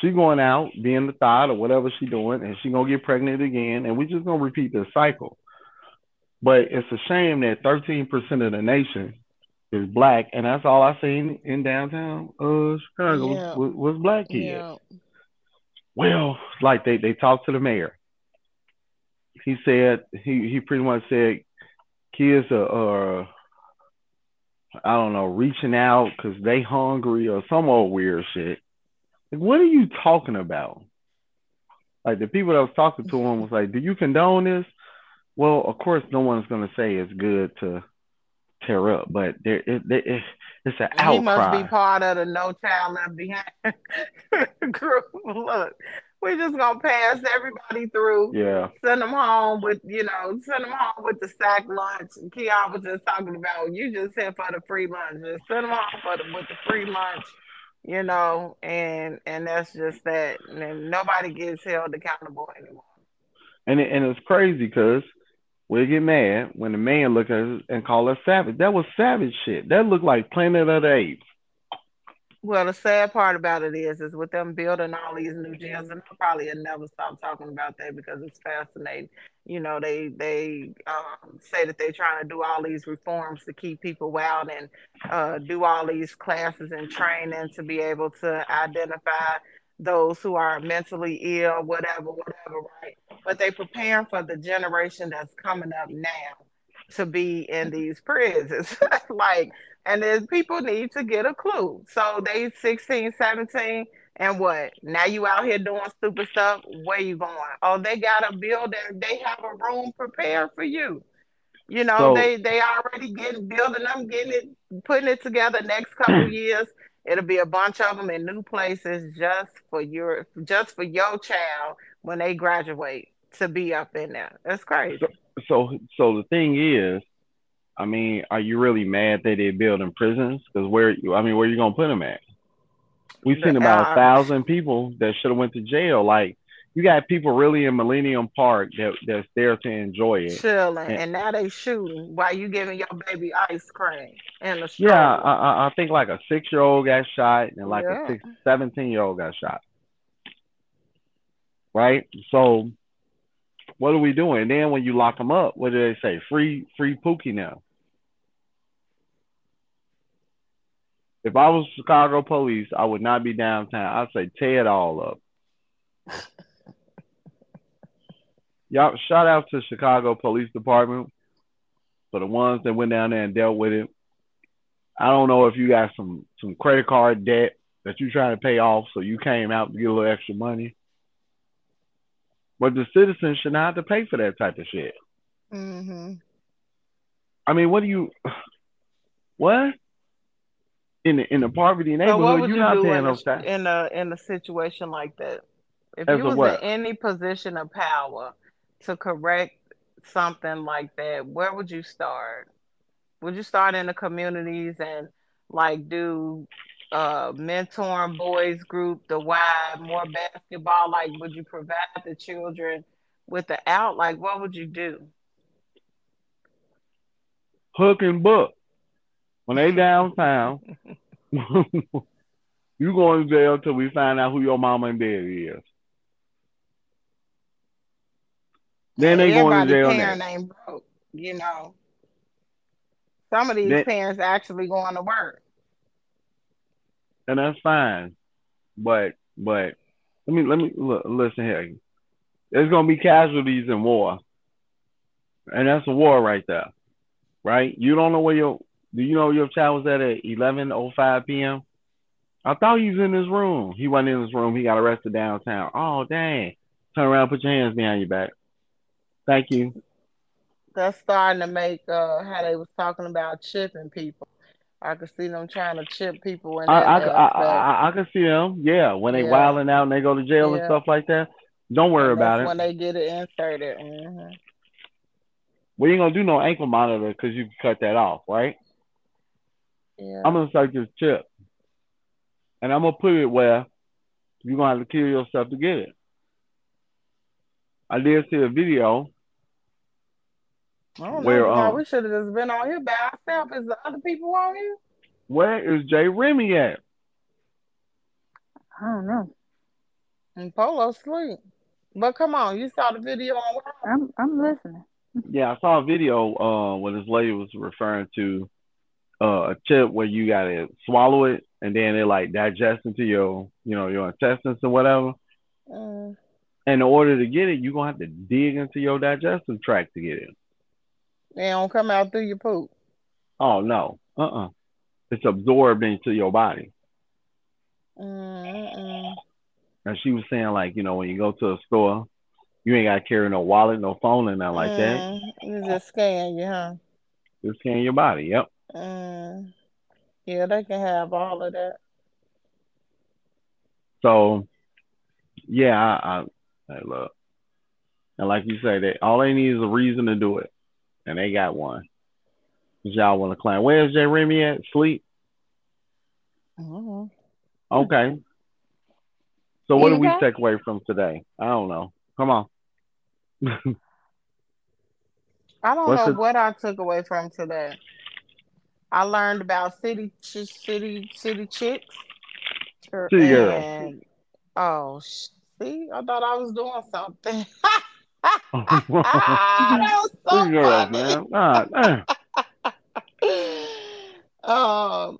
she going out being the thought or whatever she doing, and she gonna get pregnant again, and we just gonna repeat this cycle. But it's a shame that 13% of the nation is black, and that's all I seen in downtown uh Chicago Yeah. was, was black kids. Yeah. Well, like they they talked to the mayor. He said he he pretty much said kids are, are I don't know reaching out because they hungry or some old weird shit. Like, what are you talking about? Like the people that was talking to him was like, "Do you condone this?" Well, of course, no one's gonna say it's good to tear up, but there it, it, it, it's an He must be part of the No Child Left Behind group. Look, we're just gonna pass everybody through. yeah, Send them home with, you know, send them home with the sack lunch. And Keon was just talking about you just here for the free lunch. Just send them home for the, with the free lunch, you know, and and that's just that. And then nobody gets held accountable anymore. and it, and it's crazy because we get mad when the man look at us and call us savage. That was savage shit. That looked like Planet of the Apes. Well, the sad part about it is, is with them building all these new jails, and I'll probably never stop talking about that because it's fascinating. You know, they they um, say that they're trying to do all these reforms to keep people out and uh, do all these classes and training to be able to identify those who are mentally ill, whatever, whatever, right? But they preparing for the generation that's coming up now to be in these prisons. like, and then people need to get a clue. So they 16, 17, and what? Now you out here doing stupid stuff. Where you going? Oh, they got a building. They have a room prepared for you. You know, So- they they already getting building them, getting it, putting it together. Next couple years, it'll be a bunch of them in new places just for your just for your child when they graduate to be up in there. That's crazy. So so the thing is, I mean, are you really mad that they're building prisons? Because where I mean, where you gonna put them at? We've seen about a thousand people that should have went to jail. Like you got people really in Millennium Park that that's there to enjoy it. chilling, And- and now they shooting while you giving your baby ice cream in the Yeah, stroller. I, I, I think like a six year old got shot and like Yeah. a six, 17 year old got shot. Right? So what are we doing? And Then when you lock them up, what do they say? Free free Pookie now. If I was Chicago police, I would not be downtown. I'd say tear it all up. Y'all shout out to Chicago Police Department for the ones that went down there and dealt with it. I don't know if you got some some credit card debt that you're trying to pay off, so you came out to get a little extra money. But the citizens should not have to pay for that type of shit. hmm I mean, what do you what? In the in a poverty neighborhood, would you're you not paying in no a, in a in a situation like that? If As you was in any position of power to correct something like that, where would you start? Would you start in the communities and like do uh mentoring boys group, the wide, more basketball? Like would you provide the children with the out? Like what would you do? Hook and book. When they downtown, you going to jail till we find out who your mama and daddy is. Then they going to jail parent next. ain't broke, you know. Some of these Then- parents actually going to work. and that's fine. But but let me let me look, listen here. There's gonna be casualties in war, and that's a war right there, right? You don't know where your do you know your child was at at 11:05 p.m. I thought he was in his room. He wasn't in his room. He got arrested downtown. Oh dang! Turn around, put your hands behind your back. Thank you. That's starting to make uh how they was talking about chipping people. I could see them trying to chip people in I I, I. I can see them. Yeah, when they Yeah. wilding out and they go to jail and stuff like that. Don't worry about it. when they get it inserted. We ain't gonna do no ankle monitor because you cut that off, right? Yeah. I'm gonna insert this chip, and I'm gonna put it where you're gonna have to kill yourself to get it. I did see a video. I don't where, know. Now, um, we should have just been on here by ourselves. Is the other people on here? Where is Jeremy at? I don't know. And Polo sleep. But come on, you saw the video on what? I'm I'm listening. Yeah, I saw a video uh where this lady was referring to uh, a chip where you gotta swallow it and then it like digests into your you know your intestines or whatever. Mm. And in order to get it, you're gonna have to dig into your digestive tract to get it. They don't come out through your poop. Oh no. Uh uh It's absorbed into your body. Uh-uh. And she was saying like, you know, when you go to a store, you ain't gotta carry no wallet, no phone, and nothing like that. Mm, You just scan you, huh? Just scan your body. Yep. Mm. Yeah, they can have all of that. So, yeah, I, I, I look, and like you say, that all they need is a reason to do it, and they got one. y'all want to climb? Where's Jeremy at? Sleep. Mhm. Okay. So what do we take away from today? I don't know. Come on. I don't What's know the- what I took away from today. I learned about city ch- city city chicks. Sure. City girl. Oh, see, I thought I was doing something. that was so City man. Damn. um,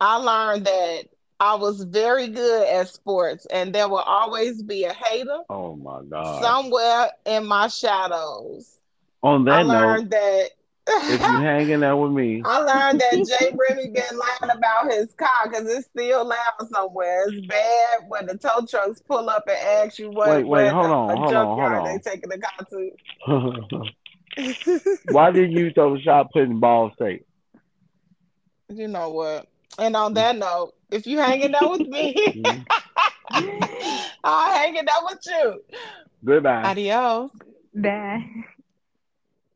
I learned that I was very good at sports, and there will always be a hater Oh my God. somewhere in my shadows. On I that note, learned that. If you hanging out with me, I learned that Jay Remy been lying about his car because it's still loud somewhere. It's bad when the tow trucks pull up and ask you what. Wait, wait, hold on, a hold on, hold on. They taking the car to. why did you throw the shot putting ball safe? you know what? And on that note, if you hanging out with me, Mhm. I'm hanging out with you. Goodbye. Adios. Bye.